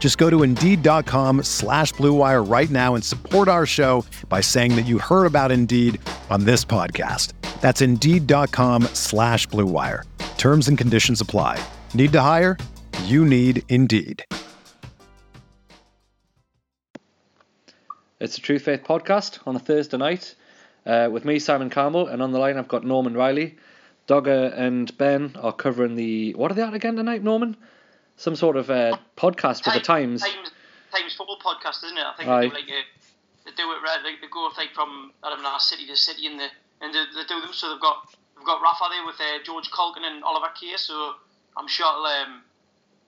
Just go to Indeed.com slash BlueWire right now and support our show by saying that you heard about Indeed on this podcast. That's Indeed.com slash BlueWire. Terms and conditions apply. Need to hire? You need Indeed. It's a True Faith podcast on a Thursday night uh, with me, Simon Campbell, and on the line I've got Norman Riley. Dogger and Ben are covering the. What are they at again tonight, Norman? Some sort of uh, podcast for the Times. Times. Times football podcast, isn't it? I think they do like a, they do it right. Like they go like from I don't know city to city, and the and they, they do them. So they've got they've got Rafa there with uh, George Caulkin and Oliver Kay. So I'm sure it'll, um,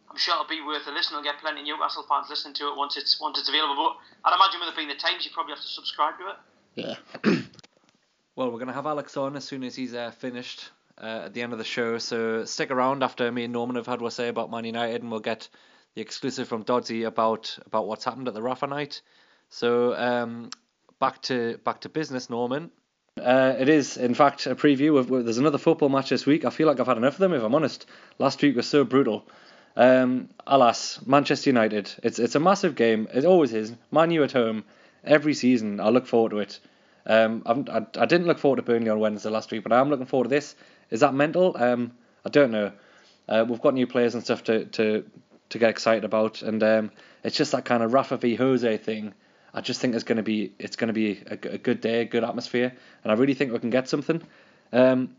I'm sure it'll be worth a listen. I'll get plenty of Newcastle fans listening to it once it's once it's available. But I'd imagine with it being the Times, you probably have to subscribe to it. Yeah. well, we're gonna have Alex on as soon as he's uh, finished uh, at the end of the show. So stick around after me and Norman have had what say about Man United, and we'll get the exclusive from Dodgy about about what's happened at the Rafa night. So um, back to back to business, Norman. Uh, it is, in fact, a preview of. There's another football match this week. I feel like I've had enough of them, if I'm honest. Last week was so brutal. Um, alas, Manchester United. It's it's a massive game. It always is. Man U at home every season. I look forward to it. Um, I, I didn't look forward to Burnley on Wednesday last week, but I am looking forward to this. Is that mental? Um, I don't know. Uh, we've got new players and stuff to to, to get excited about, and um, it's just that kind of Rafa v Jose thing I just think it's going to be it's going to be a, a, good day, a good atmosphere, and I really think we can get something. Um,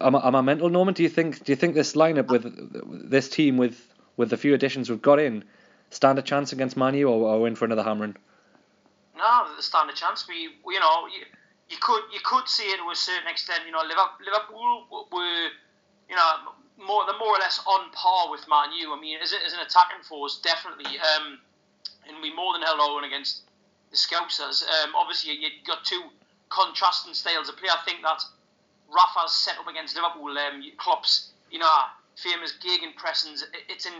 am, I, am I mental, Norman? Do you think do you think this lineup with this team with with the few additions we've got in stand a chance against Manu or, or in for another hammering? No, stand a chance. We, you know you, you could you could see it to a certain extent. You know, Liverpool were you know more they're more or less on par with Man U. I mean, as, as an attacking force, definitely. Um, and we more than held our own against the Scousers. Um, obviously, you've got two contrasting styles of play. I think that Rafa's set up against Liverpool, um, Klopp's, you know, famous gegenpressings, it's an,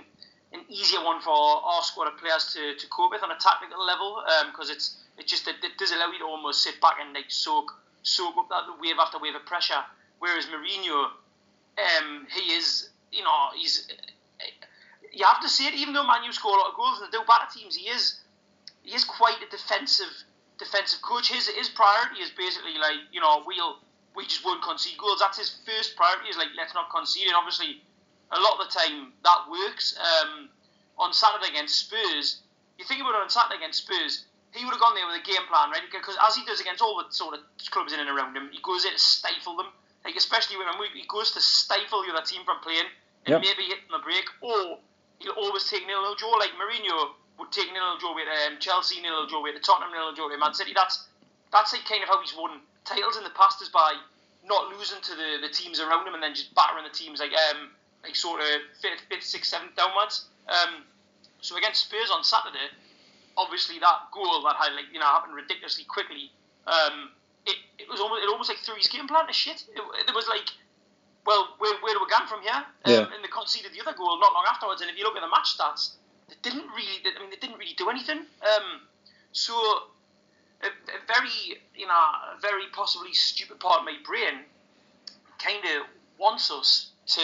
an easier one for our squad of players to, to cope with on a tactical level because um, it's it just it, it does allow you to almost sit back and like soak soak up that wave after wave of pressure. Whereas Mourinho, um, he is, you know, he's you have to say it, even though Manu score a lot of goals and they do batter teams, he is he is quite a defensive defensive coach. His his priority is basically like you know we'll we just won't concede goals. That's his first priority is like let's not concede. And obviously, a lot of the time that works. Um, on Saturday against Spurs, you think about it on Saturday against Spurs, he would have gone there with a game plan, right? Because as he does against all the sort of clubs in and around him, he goes there to stifle them. Like especially when he goes to stifle the other team from playing and yep. maybe hit them a break, or he'll always take nil nil draw. Like Mourinho would take nil nil draw with um, Chelsea, nil nil draw with Tottenham, nil nil draw with Man City. That's that's like kind of how he's won titles in the past is by not losing to the, the teams around him and then just battering the teams like um like sort of fifth, fifth, sixth, seventh downwards. Um, so against Spurs on Saturday, obviously that goal that had like you know happened ridiculously quickly. Um, it, it was almost it almost like threw his game plan to shit. It, it was like well, where, where do we go from here? Um, yeah. And they conceded the other goal not long afterwards. And if you look at the match stats, they didn't really. I mean, they didn't really do anything. Um, so a, a, very, you know, a very possibly stupid part of my brain kind of wants us to.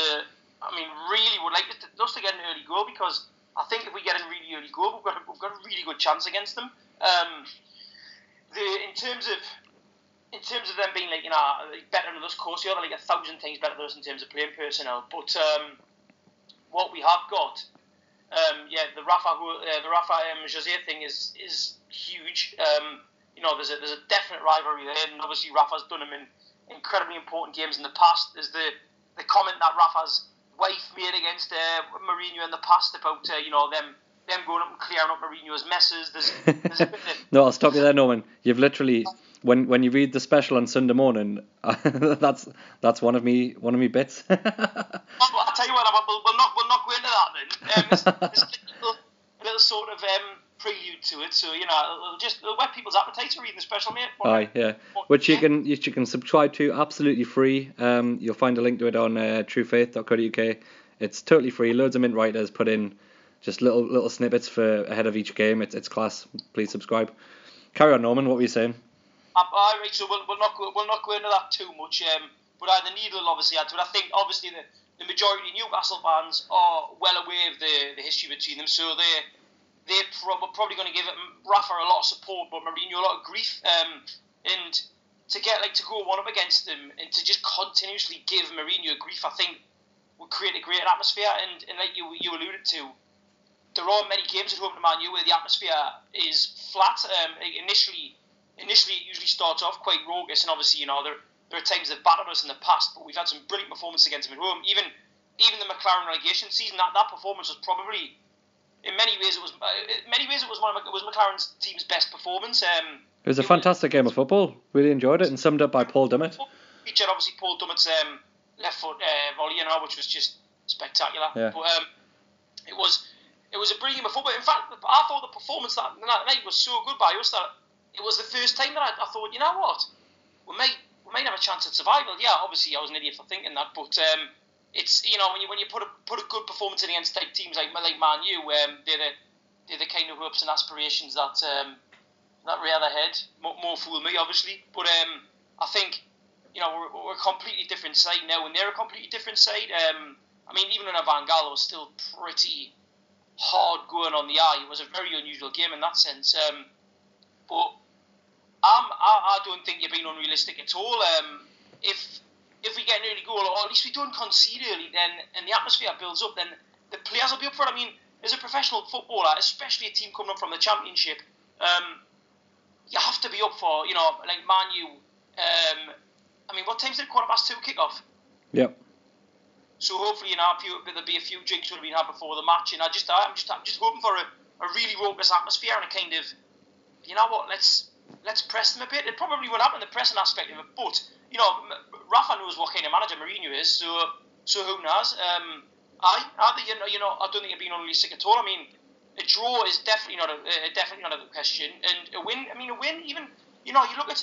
I mean, really would like us to get an early goal because I think if we get a really early goal, we've got a, we've got a really good chance against them. Um, the in terms of in terms of them being like you know better than us, of course, you're like a thousand times better than us in terms of playing personnel. But um, what we have got, um, yeah, the Rafa, uh, the Rafa um, Jose thing is is huge. Um, you know, there's a there's a definite rivalry there, and obviously Rafa's done him in, incredibly important games in the past. There's the the comment that Rafa's wife made against uh, Mourinho in the past about uh, you know them them going up and clearing up Mourinho's messes. There's, there's a bit of, no, I'll stop you there, Norman. You've literally when when you read the special on Sunday morning, that's that's one of me one of me bits. well, I'll tell you what, we'll, we'll not we'll not go into that then. Um, there's a, little, little sort of um, prelude to it, so you know, it'll just it'll whet people's appetite for reading the special, mate. Aye, yeah. Which you can you can subscribe to absolutely free. Um, you'll find a link to it on uh, truefaith.co.uk. It's totally free. Loads of mint writers put in just little little snippets for ahead of each game. It's it's class. Please subscribe. Carry on, Norman. What were you saying? Um, all right, so we'll, we'll not go, we'll not go into that too much. Um, but uh, the needle obviously add to it. I think obviously the, the majority of Newcastle fans are well aware of the, the history between them, so they they're pro- probably going to give it Rafa a lot of support, but Mourinho a lot of grief. Um, and to get like to go one up against them and to just continuously give Mourinho grief, I think would create a great atmosphere. And, and like you you alluded to, there are many games at home to Man U where the atmosphere is flat. Um, initially, initially it usually starts off quite raucous, and obviously you know there there are times they've battered us in the past, but we've had some brilliant performances against them at home. Even even the McClaren relegation season, that, that performance was probably in many ways it was uh, in many ways it was one of it was McClaren's team's best performance. Um, it was a fantastic game of football. Really enjoyed it, and summed up by Paul Dummett. Featured obviously Paul Dummett's um, left foot uh, volley, you know, which was just spectacular. Yeah. But um, it was it was a brilliant performance. In fact, I thought the performance that, that night was so good by us that it was the first time that I, I thought, you know what, we may we may have a chance at survival. Yeah, obviously I was an idiot for thinking that, but um, it's you know when you when you put a put a good performance in against like teams like like Man U, um, they're the they're the kind of hopes and aspirations that um, that their head. More, more fool me, obviously, but um, I think you know we're, we're a completely different side now, and they're a completely different side. Um, I mean, even when Van Gaal was still pretty hard going on the eye. It was a very unusual game in that sense. Um, but um, I, I don't think you're being unrealistic at all. Um, if if we get an early goal, or at least we don't concede early, then and the atmosphere builds up, then the players will be up for it. I mean, as a professional footballer, especially a team coming up from the championship, um, you have to be up for, you know, like Man U. Um, I mean, what time's the quarter past two kick off? Yep. So hopefully, you know, few, there'll be a few drinks will have been had before the match, and I just, I'm just, I'm just hoping for a, a really raucous atmosphere and a kind of, you know what, let's let's press them a bit. It probably won't happen the pressing aspect of it, but you know, Rafa knows what kind of manager Mourinho is, so so who knows? Um, I, I think you know, you know, I don't think it'd be unrealistic at all. I mean, a draw is definitely not a definitely not a question, and a win. I mean, a win even. You know, you look at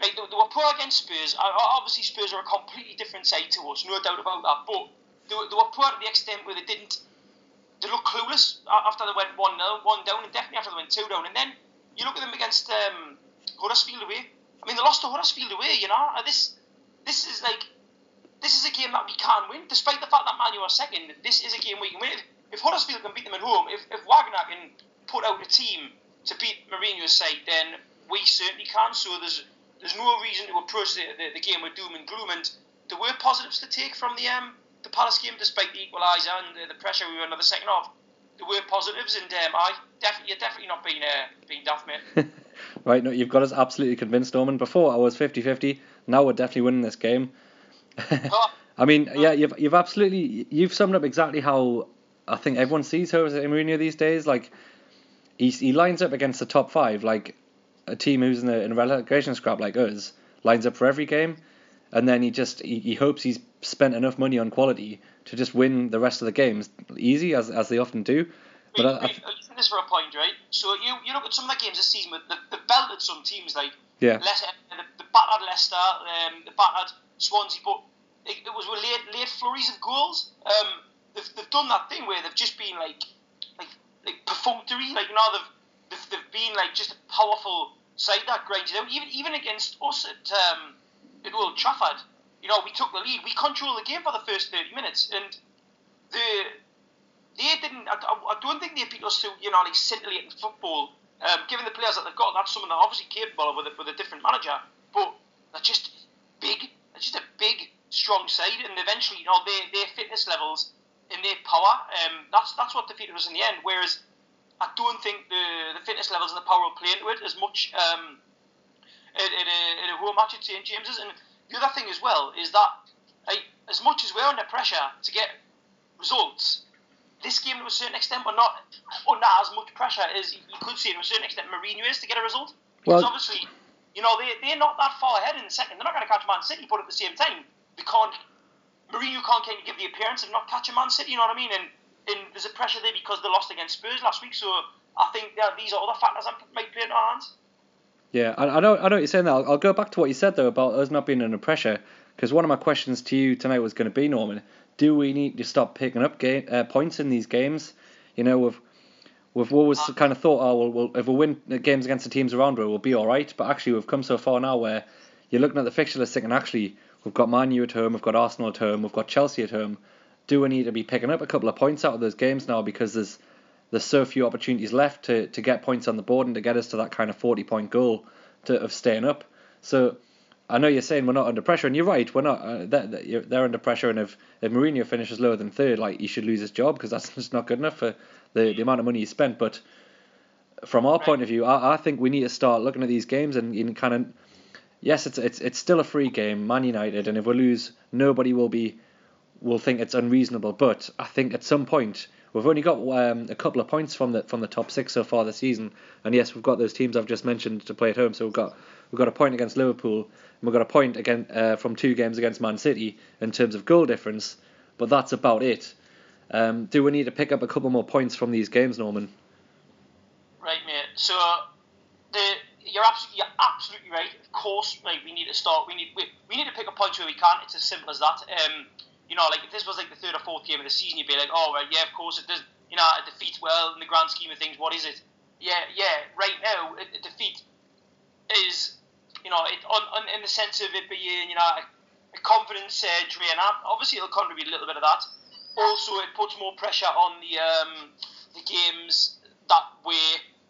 like they, they were poor against Spurs. Obviously, Spurs are a completely different side to us, no doubt about that. But they were, they were poor to the extent where they didn't. They looked clueless after they went one 0 one down, and definitely after they went two down. And then you look at them against um, Huddersfield away. I mean, they lost to Huddersfield away. You know, this this is like this is a game that we can win, despite the fact that Man are second. This is a game we can win. If, if Huddersfield can beat them at home, if, if Wagner can put out a team to beat Mourinho's side, then we certainly can. So there's there's no reason to approach the, the, the, game with doom and gloom. And there were positives to take from the um, the Palace game, despite the equaliser and the, the, pressure we were under the second half. There were positives, and um, I definitely, you're definitely not being uh, being daft, mate. right, no, you've got us absolutely convinced, Norman. Before I was 50-50. Now we're definitely winning this game. oh. I mean, yeah, you've you've absolutely you've summed up exactly how I think everyone sees Jose Mourinho these days. Like he he lines up against the top five, like a team who's in a, in a relegation scrap like us lines up for every game, and then he just he, he hopes he's spent enough money on quality to just win the rest of the games easy as as they often do. But wait, I, wait, I, this for a point, right? So you you look at some of the games this season, the the belted some teams like yeah, Leicester, the, the battered Leicester, um, the battered Swansea, but it, it was with late late flurries of goals. Um, they've, they've done that thing where they've just been like like like perfunctory, like you know they've they've, they've been like just a powerful side that grinds out. Even even against us at um, at Old Trafford, you know, we took the lead. We controlled the game for the first thirty minutes, and the they didn't. I, I don't think they beat us to you know like scintillating football. Um, given the players that they've got, that's something they're obviously capable of with a, with a different manager. But they're just big. They're just a big, strong side, and eventually, you know, their their fitness levels and their power. Um, that's that's what defeated us in the end. Whereas I don't think the, the fitness levels and the power will play into it as much um, a, at a home match at St James's. And the other thing as well is that as much as we're under pressure to get results, this game to a certain extent, but not under as much pressure as you could see to a certain extent Mourinho is to get a result. Because well, obviously, you know, they, they're not that far ahead in the second. They're not going to catch Man City, but at the same time, they can't, Mourinho can't kind of give the appearance of not catching Man City, you know what I mean? And, and there's a pressure there because they lost against Spurs last week, so I think that these are other factors that might play in our hands. Yeah, I, I know I know what you're saying there. I'll, I'll go back to what you said though about us not being under pressure because one of my questions to you tonight was going to be Norman, do we need to stop picking up game, uh, points in these games? You know, with we've always kind of thought, oh, well, well if we win games against the teams around we'll be all right. But actually, we've come so far now where you're looking at the fixture list and actually, we've got Man U at home, we've got Arsenal at home, we've got Chelsea at home. Do we need to be picking up a couple of points out of those games now because there's there's so few opportunities left to, to get points on the board and to get us to that kind of 40 point goal to, of staying up. So I know you're saying we're not under pressure, and you're right. We're not. Uh, they're, they're, under pressure, and if, if Mourinho finishes lower than third, like he should lose his job because that's just not good enough for the, the amount of money he spent. But from our point of view, I, I think we need to start looking at these games and, and kind of yes, it's it's it's still a free game, Man United, and if we lose, nobody will be will think it's unreasonable. But I think at some point we've only got um, a couple of points from the from the top six so far this season, and yes, we've got those teams I've just mentioned to play at home. So we've got we've got a point against Liverpool, and we've got a point again uh, from two games against Man City in terms of goal difference, but that's about it. Um, do we need to pick up a couple more points from these games, Norman? Right, mate. So the you're absolutely you're absolutely right. Of course, like we need to start. We need we, we need to pick up points where we can. It's as simple as that. Um, you know, like if this was like the third or fourth game of the season, you'd be like, oh well, yeah, of course it does. You know, a defeat. Well, in the grand scheme of things, what is it? Yeah, yeah. Right now, a, a defeat is, you know, it on, on, in the sense of it being, you know, a, a confidence uh, drain. Obviously, it'll contribute a little bit of that. Also, it puts more pressure on the um, the games that we,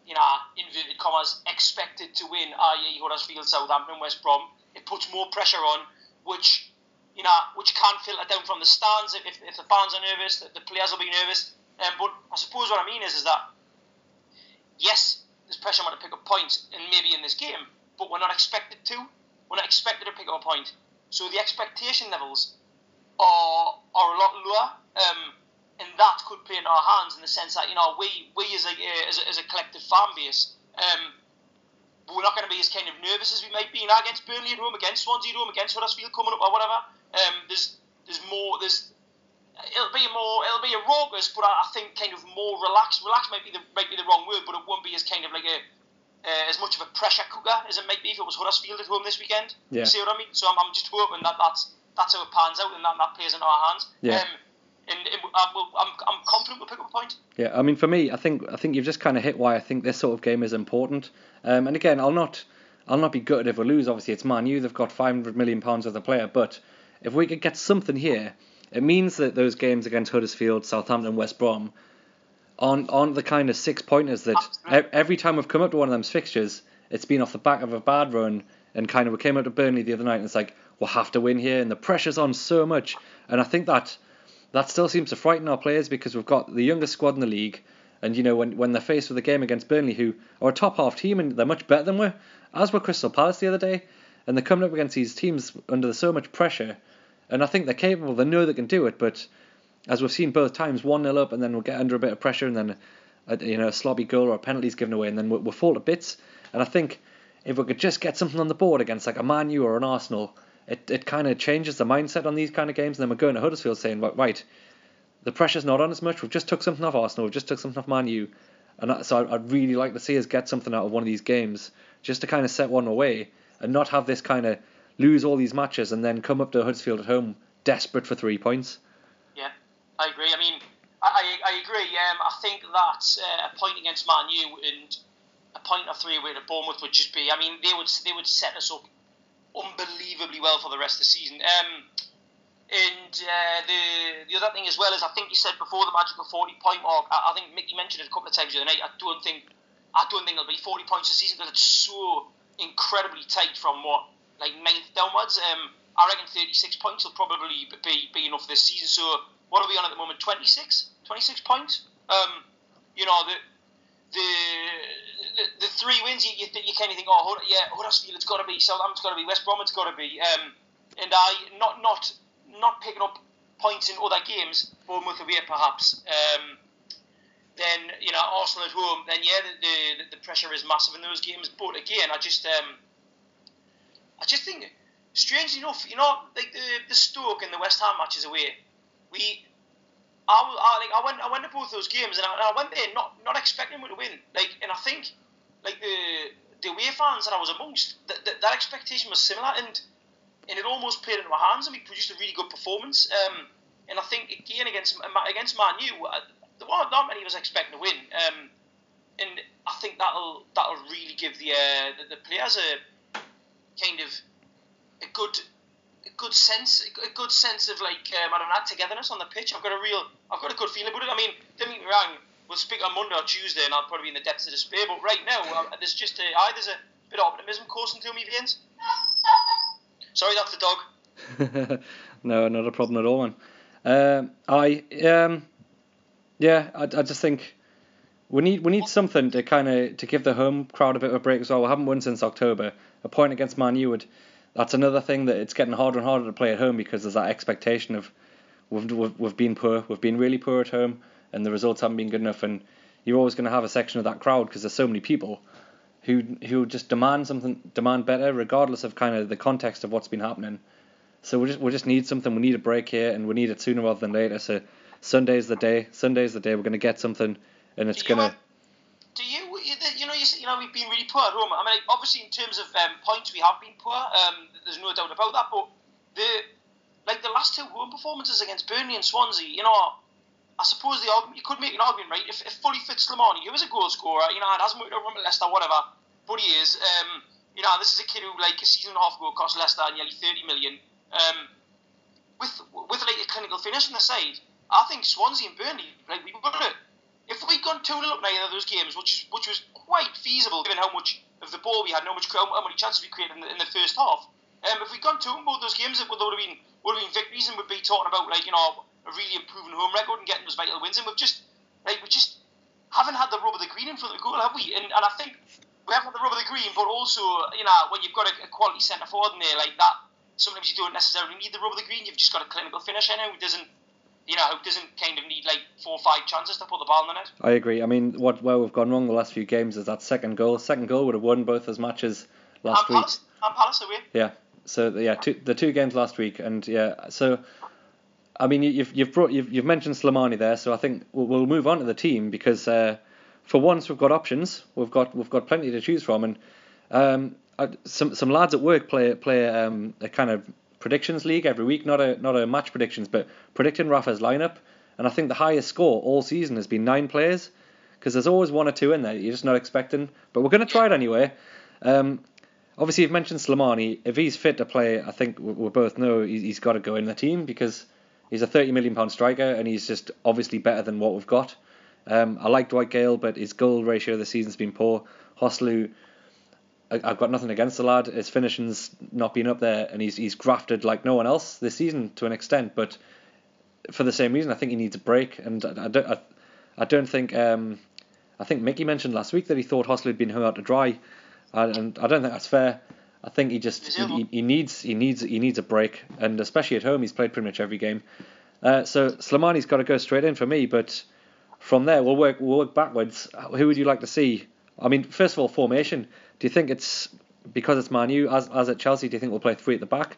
you know, inverted commas, expected to win, i.e., Huddersfield, Southampton, West Brom. It puts more pressure on, which you know, which can filter down from the stands if, if the fans are nervous, the, the players will be nervous. Um, but I suppose what I mean is, is that yes, there's pressure on to pick up points, and maybe in this game, but we're not expected to. We're not expected to pick up a point. So the expectation levels are are a lot lower, um, and that could play in our hands in the sense that you know we we as a as a, as a collective fan base. Um, we're not going to be as kind of nervous as we might be now against Burnley at home, against Swansea at home, against Huddersfield coming up or whatever. Um, there's there's more there's it'll be more it'll be a raucous, but I, I think kind of more relaxed. Relaxed might be the might be the wrong word, but it won't be as kind of like a uh, as much of a pressure cooker as it might be if it was Huddersfield at home this weekend. Yeah. You see what I mean? So I'm, I'm just hoping that that's that's how it pans out and that that plays into our hands. Yeah. Um, and, I'm, I'm confident we'll pick up a point. Yeah, I mean, for me, I think I think you've just kind of hit why I think this sort of game is important. Um, and again, I'll not I'll not be gutted if we lose. Obviously, it's Man U. They've got 500 million pounds as a player, but if we could get something here, it means that those games against Huddersfield, Southampton, West Brom, on on the kind of six pointers that oh, every time we've come up to one of them fixtures, it's been off the back of a bad run, and kind of we came out to Burnley the other night, and it's like we'll have to win here, and the pressure's on so much, and I think that that still seems to frighten our players because we've got the youngest squad in the league. And you know when when they're faced with a game against Burnley, who are a top half team and they're much better than we, as were Crystal Palace the other day, and they're coming up against these teams under so much pressure, and I think they're capable. They know they can do it, but as we've seen both times, one 0 up, and then we'll get under a bit of pressure, and then a, you know a slobby goal or a penalty's given away, and then we'll, we'll fall to bits. And I think if we could just get something on the board against like a Man U or an Arsenal, it, it kind of changes the mindset on these kind of games. And then we're going to Huddersfield saying, right, the pressure's not on as much. We've just took something off Arsenal. We've just took something off Man U. And so I'd really like to see us get something out of one of these games just to kind of set one away and not have this kind of lose all these matches and then come up to Huddersfield at home desperate for three points. I agree. I mean, I, I agree. Um, I think that uh, a point against Man U and a point or three away to Bournemouth would just be. I mean, they would they would set us up unbelievably well for the rest of the season. Um, and uh, the the other thing as well is I think you said before the magical forty point mark. I, I think Mickey mentioned it a couple of times the other night. I don't think I don't think it'll be forty points this season because it's so incredibly tight from what like ninth downwards. Um, I reckon 36 points will probably be, be enough this season. So what are we on at the moment? 26, 26 points. Um, you know the the the, the three wins. You, you, you kind of think, oh yeah, Huddersfield, it's got to be Southampton's got to be West Brom, it's got to be. Um, and I not not not picking up points in other games, Bournemouth away perhaps. Um, then you know Arsenal at home. Then yeah, the, the, the pressure is massive in those games. But again, I just um, I just think, strangely enough, you know, like the the Stoke and the West Ham matches away, we. I, I, like, I went I went to both those games and I, and I went there not not expecting me to win like and I think like the the away fans that I was amongst that, that, expectation was similar and and it almost played into our hands and we produced a really good performance um, and I think again against against Man U uh, there weren't that many of us expecting to win um, and I think that'll that'll really give the uh, the, the players a kind of a good good sense a good sense of like um, I don't know togetherness on the pitch. I've got a real I've got a good feeling about it. I mean, don't get me wrong. We'll speak on Monday or Tuesday, and I'll probably be in the depths of despair. But right now, well, there's just a aye, there's a bit of optimism coursing through me veins. Sorry, that's the dog. no, not a problem at all, man. Um, I um, yeah, I, I just think we need we need something to kind of to give the home crowd a bit of a break as well. We haven't won since October. A point against Man U would that's another thing that it's getting harder and harder to play at home because there's that expectation of we've, we've, we've been poor, we've been really poor at home, and the results haven't been good enough. And you're always going to have a section of that crowd because there's so many people who who just demand something, demand better, regardless of kind of the context of what's been happening. So we just we just need something. We need a break here, and we need it sooner rather than later. So Sunday's the day. Sunday's the day. We're going to get something, and it's going to do you, you know, we've been really poor at home. I mean, obviously in terms of um, points, we have been poor. Um, there's no doubt about that. But the like the last two home performances against Burnley and Swansea, you know, I suppose the argument you could make an argument, right? If, if fully fit Slimani, who is a goal scorer, you know, it hasn't worked out for Leicester, whatever, but he is. Um, you know, this is a kid who like a season and a half ago cost Leicester nearly 30 million. Um, with with like a clinical finish on the side, I think Swansea and Burnley, like we would have if we'd gone 2 0 up in of those games, which, is, which was quite feasible given how much of the ball we had, how much how many chances we created in the, in the first half, um, if we'd gone 2 in both those games, it would, have been would have been victories and we'd be talking about like you know a really improving home record and getting those vital wins. And we've just like we just haven't had the rub of the green in front of the goal, have we? And, and I think we haven't had the rub of the green, but also you know when you've got a, a quality centre forward in there like that, sometimes you don't necessarily need the rub of the green. You've just got a clinical finisher now who doesn't you know, doesn't kind of need like four or five chances to put the ball in the net. I agree. I mean, what where we've gone wrong the last few games is that second goal. Second goal would have won both those matches last and week. Palace, and Palace away. Yeah. So yeah, two, the two games last week, and yeah, so. I mean, you've you've brought you've, you've mentioned Slimani there, so I think we'll, we'll move on to the team because uh, for once we've got options, we've got we've got plenty to choose from, and um, some some lads at work play play um, a kind of predictions league every week, not a not a match predictions, but predicting Rafa's lineup. And I think the highest score all season has been nine players, because there's always one or two in there you're just not expecting. But we're going to try it anyway. Um, obviously, you've mentioned Slimani. If he's fit to play, I think we both know he's got to go in the team because he's a 30 million pound striker and he's just obviously better than what we've got. Um, I like Dwight Gayle, but his goal ratio this season's been poor. Joselu I've got nothing against the lad. His finishing's not been up there, and he's he's grafted like no one else this season to an extent. But for the same reason, I think he needs a break. And I, I don't I, I, don't think um, I think Mickey mentioned last week that he thought Joselu had been hung out to dry, and I don't think that's fair. I think he just he, he, needs he needs he needs a break, and especially at home, he's played pretty much every game. Uh, so Slimani's got to go straight in for me, but from there we'll work we'll work backwards. Who would you like to see? I mean, first of all, formation. Do you think it's because it's Manu as as at Chelsea? Do you think we'll play three at the back?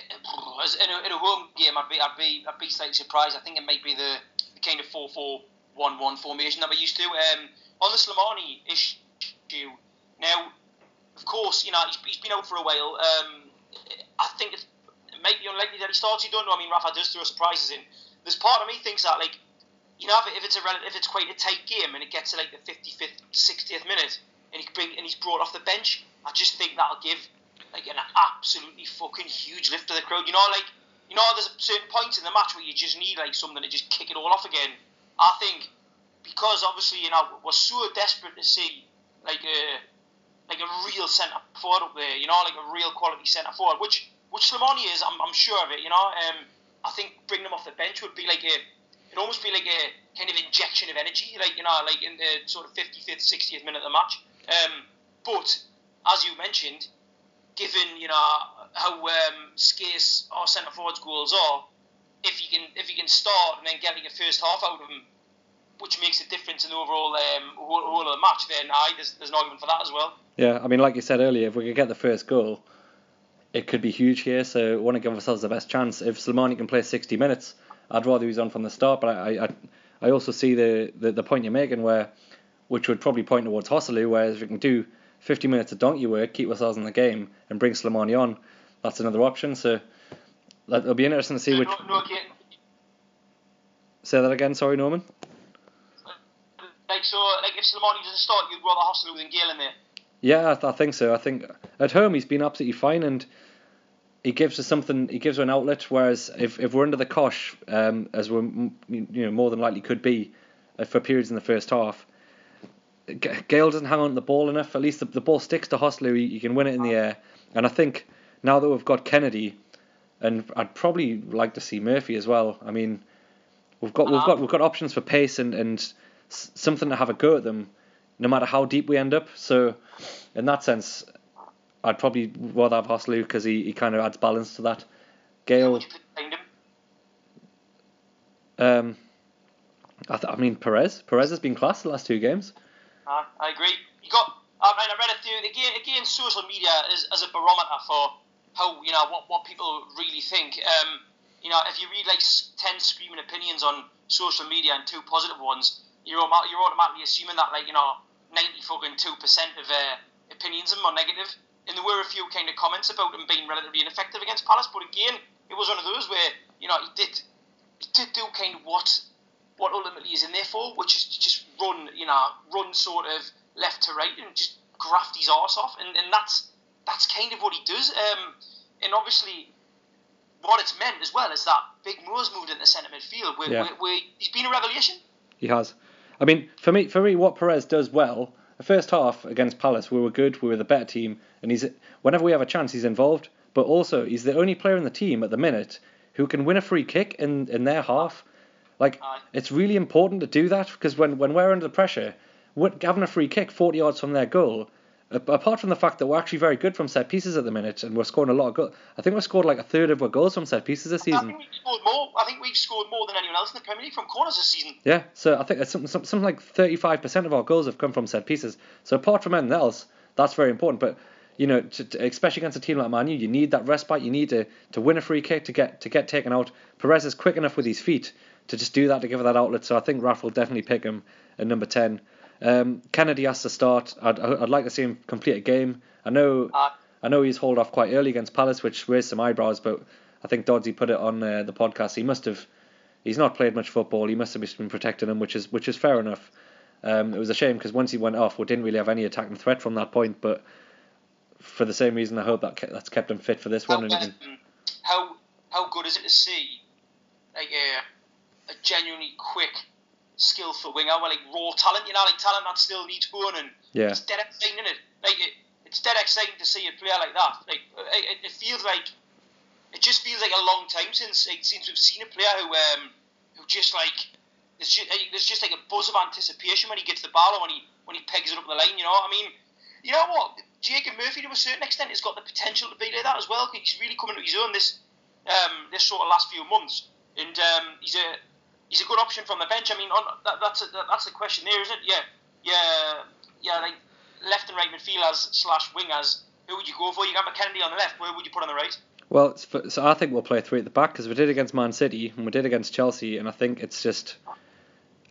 In a, in a home game, I'd be I'd be I'd be slightly surprised. I think it might be the, the kind of four four one one formation that we're used to. Um, on the Slimani issue, now, of course, you know he's, he's been out for a while. Um, I think it's, it might be unlikely that he starts. You don't know. I mean, Rafa does throw surprises in. There's part of me thinks that like you know if it's a if it's quite a tight game and it gets to like the 55th, 60th minute, and he bring and he's brought off the bench. I just think that'll give like an absolutely fucking huge lift to the crowd. You know, like you know, there's certain points in the match where you just need like something to just kick it all off again. I think because obviously you know we're so desperate to see like a like a real centre forward up there. You know, like a real quality centre forward, which which Slimani is. I'm, I'm sure of it. You know, um, I think bringing him off the bench would be like a it'd almost be like a kind of injection of energy, like you know, like in the sort of 55th, 60th minute of the match. Um, but as you mentioned, given you know how um, scarce our centre forwards goals are, if you can if you can start and then get like a first half out of them, which makes a difference in the overall um, whole, whole of the match, then aye, there's, there's an argument for that as well. Yeah, I mean, like you said earlier, if we could get the first goal, it could be huge here. So, we want to give ourselves the best chance. If Slimani can play 60 minutes, I'd rather he's on from the start. But I, I, I also see the, the, the point you're making, where, which would probably point towards Joselu, whereas if we can do 50 minutes of donkey work, keep ourselves in the game, and bring Slimani on, that's another option. So, it'll be interesting to see which. No, no. Say that again. Sorry, Norman. Like so, like if Slimani doesn't start, you'd rather Joselu than Gayle in there. Yeah, I, th- I think so. I think at home he's been absolutely fine, and he gives us something. He gives us an outlet. Whereas if, if we're under the cosh, um, as we're you know more than likely could be, uh, for periods in the first half, Gayle doesn't hang on to the ball enough. At least the, the ball sticks to Joselu. He, he can win it in the air, and I think now that we've got Kennedy, and I'd probably like to see Murphy as well. I mean, we've got we've got we've got options for pace and and something to have a go at them, no matter how deep we end up. So, in that sense, I'd probably rather have Joselu because he, he kind of adds balance to that. Gayle, would you put behind him? um, I, th- I mean Perez. Perez has been class the last two games. Uh, I agree. You got. I mean, I read a theory. Again, again, social media is as a barometer for how you know what, what people really think. Um, you know, if you read like ten screaming opinions on social media and two positive ones, you're you're automatically assuming that like you know ninety fucking two percent of uh, opinions of them are negative. And there were a few kind of comments about him being relatively ineffective against Palace, but again, it was one of those where you know he did he did do kind of what what ultimately is in there for, which is to just run, you know, run sort of left to right and just graft his arse off, and, and that's that's kind of what he does. Um, and obviously, what it's meant as well is that Big Mo's moved into centre midfield, where, Yeah. where, where he's been a revelation. He has. I mean, for me, for me, what Perez does well, the first half against Palace, we were good, we were the better team, and he's whenever we have a chance, he's involved. But also, he's the only player in the team at the minute who can win a free kick in, in their half. Like, Aye. it's really important to do that because when, when we're under the pressure, what- having a free kick 40 yards from their goal, apart from the fact that we're actually very good from set pieces at the minute and we're scoring a lot of goals, I think we've scored like a third of our goals from set pieces this season. I think we've scored more. I think we've scored more than anyone else in the Premier League from corners this season. Yeah, so I think it's something, something like 35% of our goals have come from set pieces. So apart from anything else, that's very important. But you know, to, to- especially against a team like Man U, you need that respite. You need to, to win a free kick to get to get taken out. Perez is quick enough with his feet to just do that to give her that outlet. So I think Raf will definitely pick him at number 10. Um, Kennedy has to start. I'd, I'd like to see him complete a game. I know Uh, I know he's hauled off quite early against Palace, which raised some eyebrows. But I think Doddsy put it on uh, the podcast. He must have he's not played much football. He must have been protecting him, which is which is fair enough. Um, it was a shame because once he went off, we didn't really have any attacking threat from that point. But for the same reason, I hope that ke- that's kept him fit for this how, one. Um, how how good is it to see like a, a genuinely quick, skillful winger with like raw talent? You know, like talent that still needs honing. yeah, It's dead exciting, isn't it? Like it, it's dead exciting to see a player like that. Like it, it feels like it just feels like a long time since like, since we've seen a player who um who just like there's just, like, there's just like a buzz of anticipation when he gets the ball and when he when he pegs it up the line. You know, I mean, you know what? Jacob Murphy to a certain extent has got the potential to be like that as well. He's really coming to his own this um this sort of last few months, and um he's a he's a good option from the bench. I mean, on, that, that's a, that, that's the question there, isn't it? Yeah, yeah, yeah. Like left and right midfielders slash wingers. Who would you go for? You got McKennedy on the left. Where would you put on the right? well, for, so I think we'll play three at the back because we did against Man City and we did against Chelsea, and I think it's just.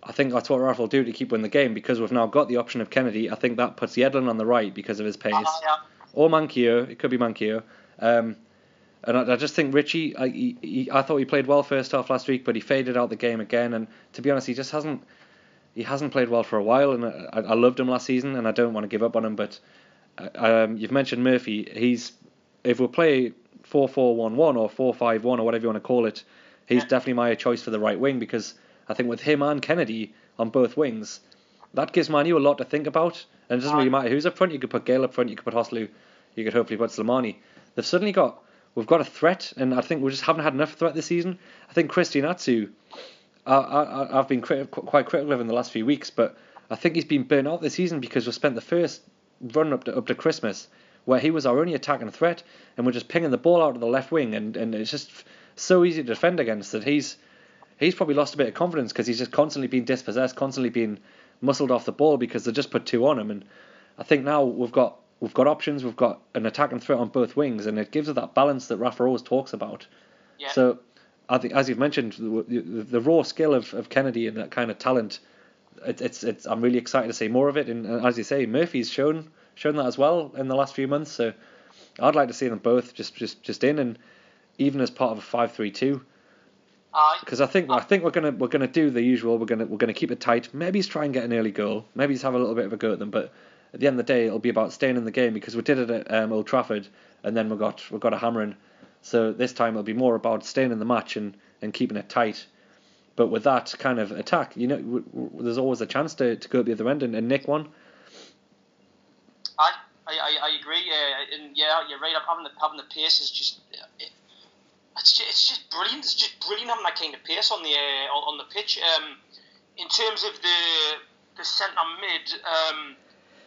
I think that's what Raf will do to keep winning the game because we've now got the option of Kennedy. I think that puts Yedlin on the right because of his pace. Uh, yeah. or Manquillo. It could be Manquillo. Um, and I, I just think Ritchie, I, he, he, I thought he played well first half last week, but he faded out the game again. And to be honest, he just hasn't he hasn't played well for a while. And I, I loved him last season, and I don't want to give up on him. But uh, um, you've mentioned Murphy. He's if we play four four one one or four five one or whatever you want to call it, he's Yeah. definitely my choice for the right wing because I think with him and Kennedy on both wings, that gives Manu a lot to think about. And it doesn't really matter who's up front. You could put Gayle up front. You could put Joselu. You could hopefully put Slimani. They've suddenly got we've got a threat, and I think we just haven't had enough threat this season. I think Christian Atsu, I, I, I've been criti- quite critical of in the last few weeks, but I think he's been burnt out this season because we spent the first run up to up to Christmas where he was our only attacking threat, and we're just pinging the ball out of the left wing, and, and it's just so easy to defend against that he's he's probably lost a bit of confidence because he's just constantly being dispossessed, constantly being muscled off the ball because they just put two on him. And I think now we've got we've got options, we've got an attack and threat on both wings, and it gives us that balance that Rafa always talks about. Yeah. So I think, as you've mentioned, the, the, the raw skill of, of Kennedy and that kind of talent, it, it's it's I'm really excited to see more of it. And, and as you say, Murphy's shown shown that as well in the last few months. So I'd like to see them both just just just in and even as part of a five three two. Because I think I think we're gonna we're gonna do the usual. We're gonna we're gonna keep it tight. Maybe he's try and get an early goal. Maybe he's have a little bit of a go at them. But at the end of the day, it'll be about staying in the game because we did it at um, Old Trafford and then we got we got a hammering. So this time it'll be more about staying in the match and, and keeping it tight. But with that kind of attack, you know, w- w- there's always a chance to, to go at the other end and, and nick one. I, I, I agree. Uh, and yeah, you're right. Having the having the pace is just it, it's just, it's just brilliant. It's just brilliant having that kind of pace on the uh, on the pitch. Um, in terms of the the centre mid, um,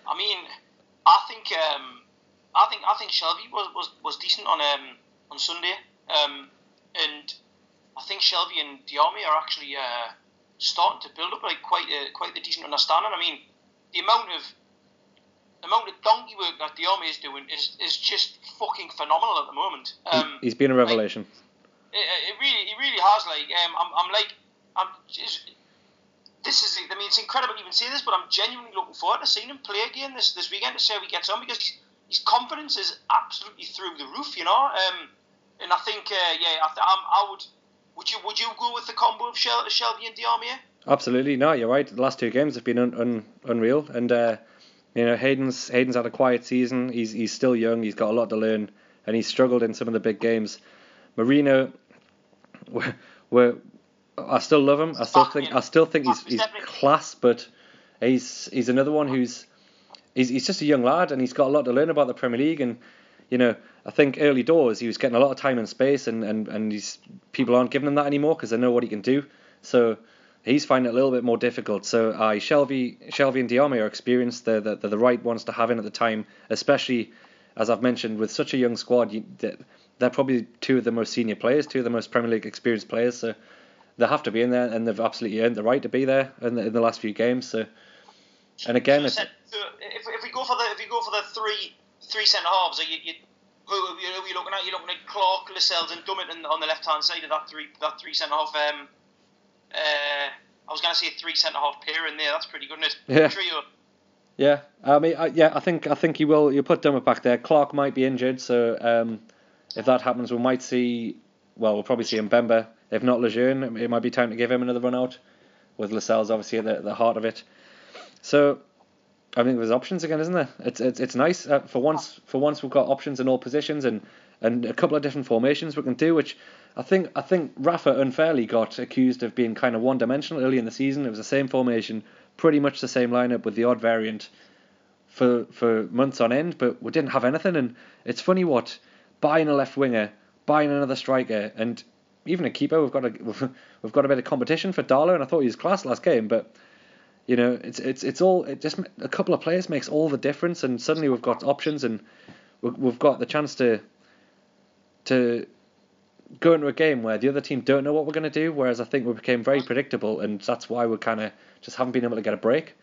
I mean, I think um, I think I think Shelvey was, was, was decent on um, on Sunday, um, and I think Shelvey and Diame are actually uh, starting to build up like quite a quite a decent understanding. I mean, the amount of amount of donkey work that Diame is doing is, is just fucking phenomenal at the moment. Um, He's been a revelation. Like, it, it really, it really has. Like, um, I'm, I'm like, I'm just, this is, I mean, it's incredible even say this, but I'm genuinely looking forward to seeing him play again this, this weekend to see how he gets on because his confidence is absolutely through the roof, you know. Um, and I think, uh, yeah, I, I, would, would you, would you go with the combo of Shel- Shelvey and Diame? Absolutely, no, you're right. The last two games have been un, un, unreal, and uh, you know Hayden's Hayden's had a quiet season. He's he's still young. He's got a lot to learn, and he's struggled in some of the big games. Marino, we're I still love him. I still think I still think he's he's class, but he's he's another one who's he's he's just a young lad, and he's got a lot to learn about the Premier League. And you know, I think early doors he was getting a lot of time and space, and and and he's people aren't giving him that anymore because they know what he can do. So he's finding it a little bit more difficult. So uh, Shelvey, Shelvey and Diame are experienced. They're, they're, they're the right ones to have in at the time, especially as I've mentioned with such a young squad. You, they're probably two of the most senior players, two of the most Premier League experienced players. So they have to be in there, and they've absolutely earned the right to be there in the, in the last few games. So, and again, so, if, if we go for the if we go for the three three centre halves, are you, you who are you, who are you looking at? You're looking at Clark, Lascelles, and Dummett on the left hand side of that three that three centre half. Um, uh, I was going to say three centre half pair in there. That's pretty good, it? Yeah. Trio. Yeah, I mean, I, yeah, I think I think you will. You put Dummett back there. Clark might be injured, so um, if that happens, we might see. Well, we'll probably see Mbemba. If not Lejeune, it might be time to give him another run out. With Lascelles obviously at the, the heart of it. So, I think there's options again, isn't there? It's it's, it's nice uh, for once. For once, we've got options in all positions and and a couple of different formations we can do, which I think I think Rafa unfairly got accused of being kind of one dimensional early in the season. It was the same formation, pretty much the same lineup with the odd variant for for months on end, but we didn't have anything. And it's funny what buying a left winger, buying another striker, and even a keeper. We've got a we've got a bit of competition for Darlow, and I thought he was class last game, but. You know, it's it's it's all it just a couple of players makes all the difference, and suddenly we've got options, and we've got the chance to to go into a game where the other team don't know what we're going to do, whereas I think we became very predictable, and that's why we kind of just haven't been able to get a break.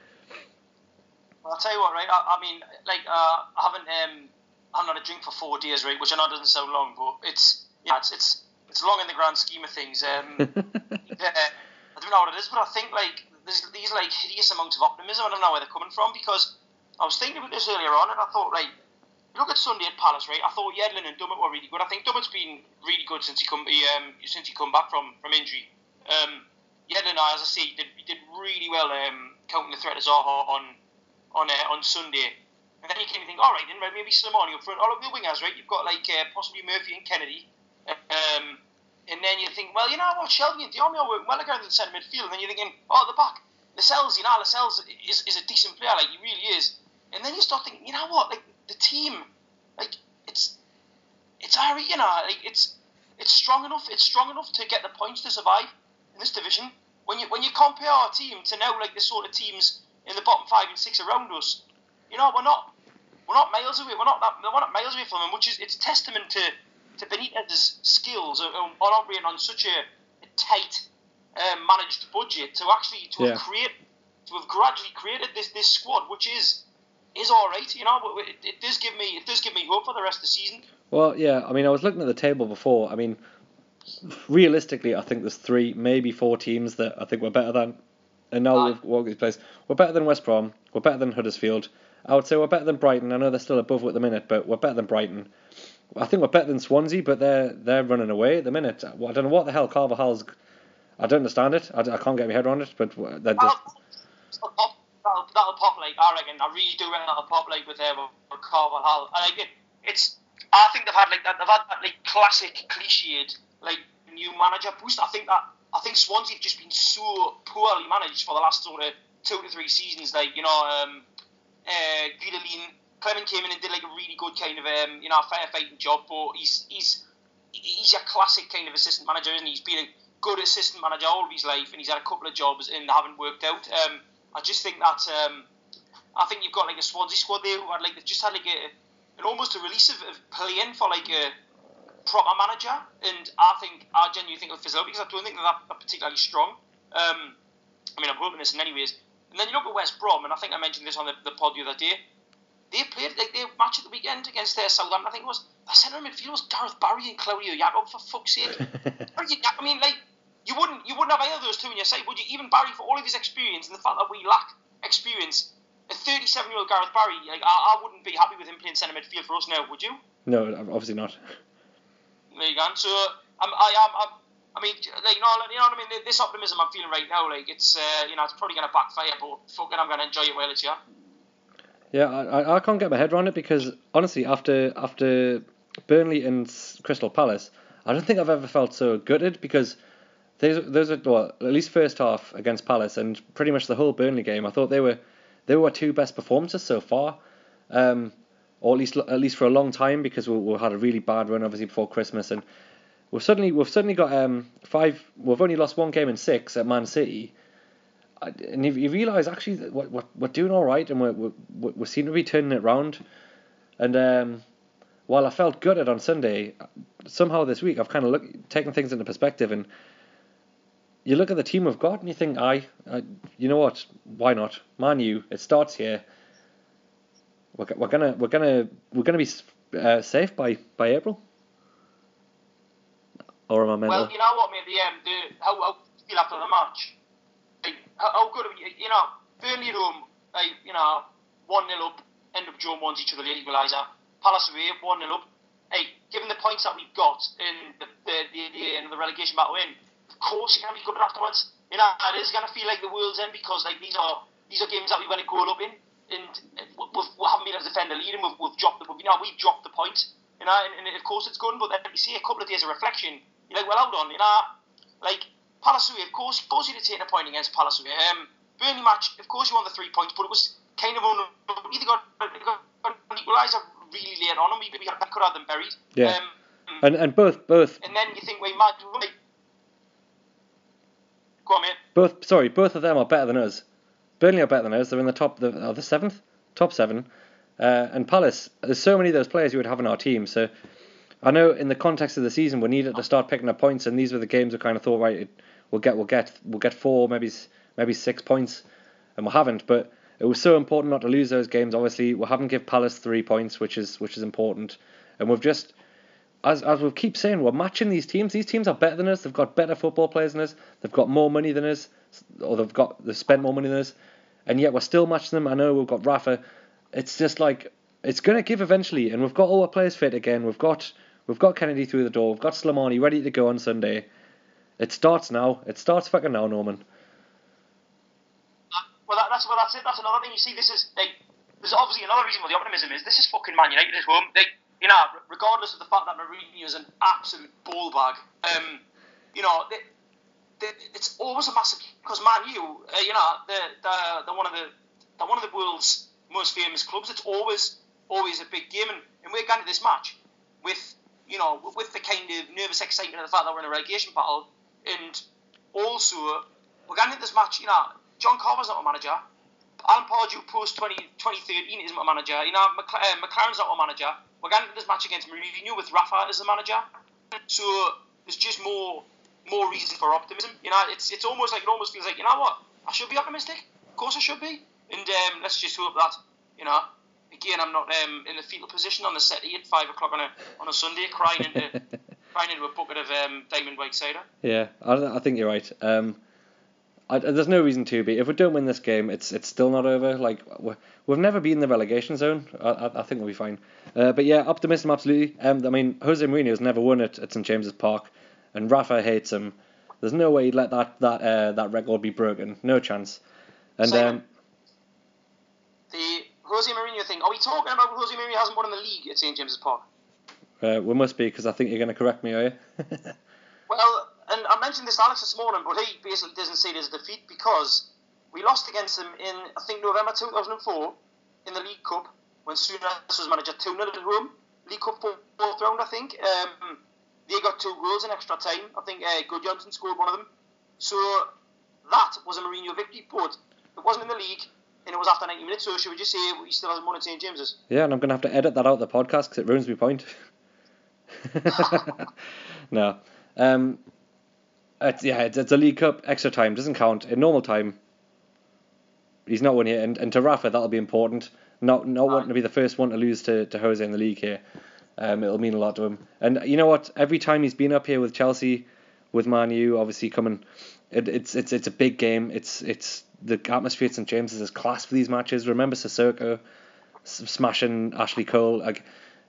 Well, I'll tell you what, right? I, I mean, like, uh, I haven't um, I haven't had a drink for four days, right? Which I know doesn't sound long, but it's yeah, it's it's, it's long in the grand scheme of things. Um, yeah, I don't know what it is, but I think like there's these like hideous amounts of optimism. I don't know where they're coming from because I was thinking about this earlier on, and I thought, right, look at Sunday at Palace, right? I thought Yedlin and Dummett were really good. I think Dummett's been really good since he come he, um, since he come back from from injury. Um, Yedlin, as I say, did did really well um, counting the threat of Zaha on on uh, on Sunday. And then you can think, all right, then maybe Slimani up front. All of the wingers, right? You've got like uh, possibly Murphy and Kennedy. Um, and then you think, well, you know what, Shelvey and are working well against the centre midfield. And then you're thinking, oh, the back, Lascelles, you know, Lascelles is, is a decent player, like he really is. And then you start thinking, you know what, like the team, like it's it's alright, you know, like it's it's strong enough. It's strong enough to get the points to survive in this division. When you when you compare our team to now, like the sort of teams in the bottom five and six around us, you know, we're not we're we're not miles away. We're not that, we're not miles away from them, which is it's testament to to Benitez's skills on, on operating on such a, a tight um, managed budget to actually to Yeah. have create to have gradually created this this squad, which is is all right. You know, but it, it does give me it does give me hope for the rest of the season. Well, yeah. I mean, I was looking at the table before. I mean, realistically, I think there's three, maybe four teams that I think we're better than. And now we've walked these places. We're better than West Brom. We're better than Huddersfield. I would say we're better than Brighton. I know they're still above at the minute, but we're better than Brighton. I think we're better than Swansea, but they're they're running away at the minute. I don't know what the hell Carvalhal's. I don't understand it. I, I can't get my head around it, but they're just. That'll pop, that'll, pop like I reckon. I really do reckon that'll pop like with uh, Carvalhal. I like it. It's. I think they've had like that. They've had that like classic cliched like new manager boost. I think that. I think Swansea have just been so poorly managed for the last sort of two to three seasons. Like you know, um, uh, Guidolin, Clement came in and did like a really good kind of um, you know firefighting job, but he's he's he's a classic kind of assistant manager, isn't he? He's been a good assistant manager all of his life, and he's had a couple of jobs and they haven't worked out. Um, I just think that um, I think you've got like a Swansea squad there who had like they've just had like a an almost a release of, of playing for like a proper manager, and I think I genuinely think it'll fizzle because I don't think they're particularly strong. Um, I mean, I'm hoping this in anyways. And then you look at West Brom, and I think I mentioned this on the, the pod the other day. They played like their match at the weekend against uh, their Southampton. I think it was the centre midfield was Gareth Barry and Claudio Yacob for fuck's sake. I mean, like you wouldn't you wouldn't have either of those two in your side, would you? Even Barry, for all of his experience and the fact that we lack experience, a 37 year old Gareth Barry, like I, I wouldn't be happy with him playing centre midfield for us now, would you? No, obviously not. There you go. So I'm, I am. I'm, I mean, like, you know, you know what I mean. This optimism I'm feeling right now, like it's, uh, you know, it's probably gonna backfire, but fucking, I'm gonna enjoy it while it's here. Yeah, I, I- can't get my head around it because honestly, after after Burnley and Crystal Palace, I don't think I've ever felt so gutted because those those are well, at least first half against Palace and pretty much the whole Burnley game. I thought they were they were our two best performances so far, um, or at least at least for a long time because we, we had a really bad run obviously before Christmas and we've suddenly we've suddenly got um five. We've only lost one game in six at Man City. I- and you, realise actually that we're, we're, doing all right and we're, we're, we seem to be turning it round. And um, while I felt gutted on Sunday, somehow this week I've kind of look, taken things into perspective and you look at the team we've got and you think, aye, uh, you know what? Why not? Man U, it starts here. We're, we're gonna we're gonna we're gonna be uh, safe by by April. Or am I mental? Well, you know what, mate? The um, the how how you feel after the match? How, good? You know, Burnley at home, like you know, one 0 up, end up Joe ones each other, the equaliser. Palace away, one 0 up. Hey, given the points that we've got in the the the, the, the relegation battle in, of course you're gonna be good afterwards. You know, it is gonna feel like the world's end because like these are these are games that we want to go up in, and we've, we haven't been able to defend the lead, and we've, we've dropped the, you know, we've dropped the point. You know, and, and of course it's good, but then you see a couple of days of reflection, you're like, well, hold on, you know, like Palace away, of course, of course you'd have taken a point against Palace away. Um, Burnley match, of course you won the three points, but it was kind of on either got, got equaliser really late on, and we, we could have them buried. Yeah. Um, and and both both and then you think, well, might like, go on, mate. both sorry both of them are better than us. Burnley are better than us. They're in the top the are the seventh top seven, uh, and Palace. There's so many of those players you would have in our team. So I know in the context of the season we needed to start picking up points, and these were the games we kind of thought right it, we'll get we'll get we'll get four maybe maybe six points, and we haven't. But it was so important not to lose those games. Obviously we haven't give Palace three points, which is which is important, and we've just as as we keep saying, we're matching these teams. These teams are better than us. They've got better football players than us. They've got more money than us, or they've got they've spent more money than us, and yet we're still matching them. I know we've got Rafa. It's just like it's gonna give eventually, and we've got all our players fit again. We've got we've got Kenedy through the door. We've got Slimani ready to go on Sunday. It starts now. It starts fucking now, Norman. Well, that, that's well, that's it. That's another thing. You see, this is like, there's obviously another reason why the optimism is. This is fucking Man United at home. They, you know, regardless of the fact that Mourinho is an absolute ball bag, um, you know, they, they, it's always a massive because Man U, uh, you know, they're, they're one of the they're one of the world's most famous clubs. It's always always a big game, and, and we're going to this match with you know with the kind of nervous excitement of the fact that we're in a relegation battle, and also we're going into this match. You know, John Carver's not a manager. Alan Pardew post 20, 2013 is my manager. You know, uh, McClaren's not my manager. We're going to this match against Mourinho with Rafa as the manager. So there's just more more reason for optimism. You know, it's it's almost like it almost feels like you know what I should be optimistic. Of course I should be. And um, let's just hope that you know. Again, I'm not um, in the fetal position on the settee at five o'clock on a on a Sunday, crying into into a bucket of um, diamond white cider. Yeah, I, I think you're right. Um, I, there's no reason to be. If we don't win this game, it's it's still not over. Like we have never been in the relegation zone. I, I, I think we'll be fine. Uh, but yeah, optimism absolutely. Um, I mean, Jose Mourinho has never won it at St James's Park, and Rafa hates him. There's no way he'd let that that uh, that record be broken. No chance. And um, the Jose Mourinho thing. Are we talking about Jose Mourinho hasn't won in the league at St James's Park? Uh, we must be because I think you're going to correct me, are you? well, and I mentioned this to Alex this morning, but he basically doesn't see it as a defeat because we lost against him in I think November 2004 in the League Cup when Souness was manager 2 0 at home. League Cup fourth round, I think. Um, they got two goals in extra time. I think uh, Gudjohnsen scored one of them. So that was a Mourinho victory, but it wasn't in the league and it was after 90 minutes. So should we just say he still hasn't won at St James's? Yeah, and I'm going to have to edit that out of the podcast because it ruins my point. no. Um, it's, yeah, it's, it's a League Cup extra time doesn't count in normal time. He's not winning here, and, and to Rafa that'll be important. Not not wanting to be the first one to lose to, to Jose in the league here. Um, it'll mean a lot to him. And you know what? Every time he's been up here with Chelsea, with Man U, obviously coming, it, it's it's it's a big game. It's it's the atmosphere at St James's is class for these matches. Remember Sissoko smashing Ashley Cole. Like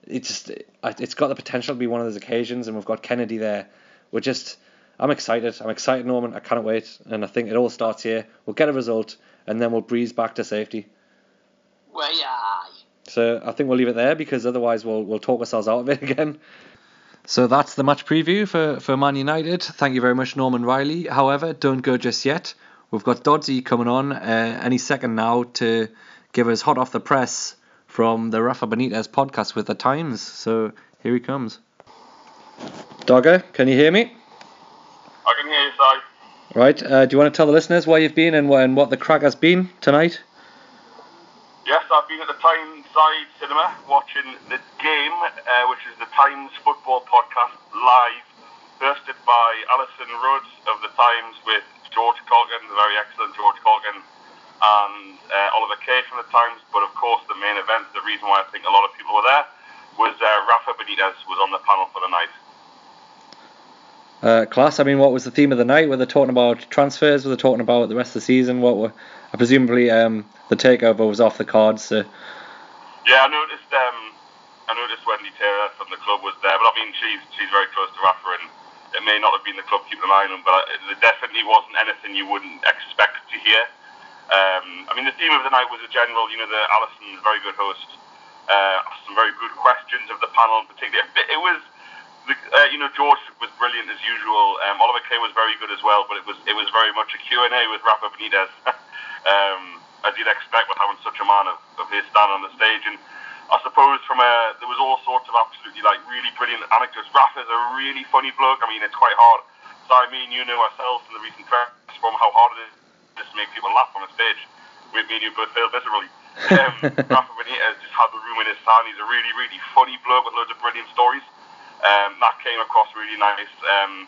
it's just it's got the potential to be one of those occasions, and we've got Kenedy there. We're just I'm excited. I'm excited, Norman. I can't wait, and I think it all starts here. We'll get a result, and then we'll breeze back to safety. Well, yeah. So I think we'll leave it there because otherwise we'll we'll talk ourselves out of it again. So that's the match preview for, for Man United. Thank you very much, Norman Riley. However, don't go just yet. We've got Dodsey coming on uh, any second now to give us hot off the press from the Rafa Benitez podcast with the Times. So here he comes. Dogger, can you hear me? I can hear you, Si. Right. Uh, do you want to tell the listeners where you've been and, and what the crack has been tonight? Yes, I've been at the Tyneside Cinema watching the game, uh, which is the Times Football Podcast live, hosted by Alison Rhodes of the Times with George Caulkin, the very excellent George Caulkin, and uh, Oliver Kay from the Times. But of course, the main event, the reason why I think a lot of people were there, was uh, Rafa Benitez was on the panel for the night. Uh, class. I mean, what was the theme of the night? Were they talking about transfers? Were they talking about the rest of the season? What were? Uh, presumably, um, the takeover was off the cards. So. Yeah, I noticed. Um, I noticed Wendy Taylor from the club was there, but I mean, she's she's very close to Rafa, and it may not have been the club keeping an eye on him, but it definitely wasn't anything you wouldn't expect to hear. Um, I mean, the theme of the night was a general. You know, the Alison, very good host, uh, asked some very good questions of the panel, particularly. It was uh, you know, George was brilliant as usual. Um, Oliver Kay was very good as well, but it was it was very much a Q and A with Rafa Benitez, um, as you'd expect with having such a man of, of his stand on the stage. And I suppose from a there was all sorts of absolutely like really brilliant anecdotes. Rafa's a really funny bloke. I mean, it's quite hard. So I mean, you know ourselves in the recent press from how hard it is to make people laugh on the stage. We, me and you both failed miserably. Um, Rafa Benitez just had the room in his hand. He's a really, really funny bloke with loads of brilliant stories. Um, that came across really nice. Um,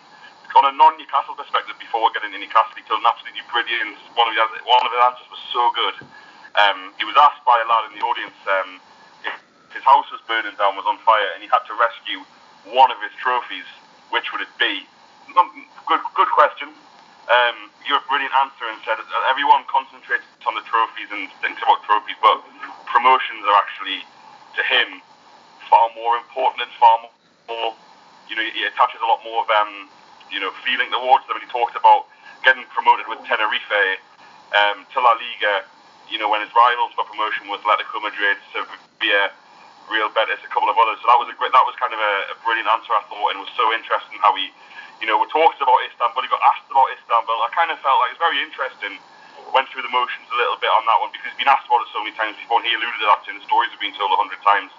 on a non-Newcastle perspective, before we get into Newcastle, he told an absolutely brilliant. One of his, one of his answers was so good. Um, he was asked by a lad in the audience um, if his house was burning down, was on fire, and he had to rescue one of his trophies. Which would it be? Good, good question. Um, you a brilliant answer and said everyone concentrates on the trophies and thinks about trophies, but promotions are actually to him far more important and far more you know, he attaches a lot more of, um, you know, feeling towards them. And he talked about getting promoted with Tenerife um, to La Liga, you know, when his rivals for promotion was Atletico Madrid, Sevilla, Real Betis, a couple of others. So that was a great, that was kind of a, a brilliant answer, I thought, and was so interesting how he, you know, we talked about Istanbul, he got asked about Istanbul. I kind of felt like it was very interesting. Went through the motions a little bit on that one because he's been asked about it so many times before, and he alluded to that in the stories have been told a hundred times.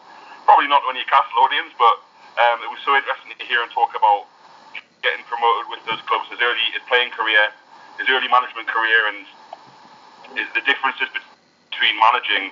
Probably not to a Newcastle audience, but um, it was so interesting to hear him talk about getting promoted with those clubs, his early his playing career, his early management career, and the differences between managing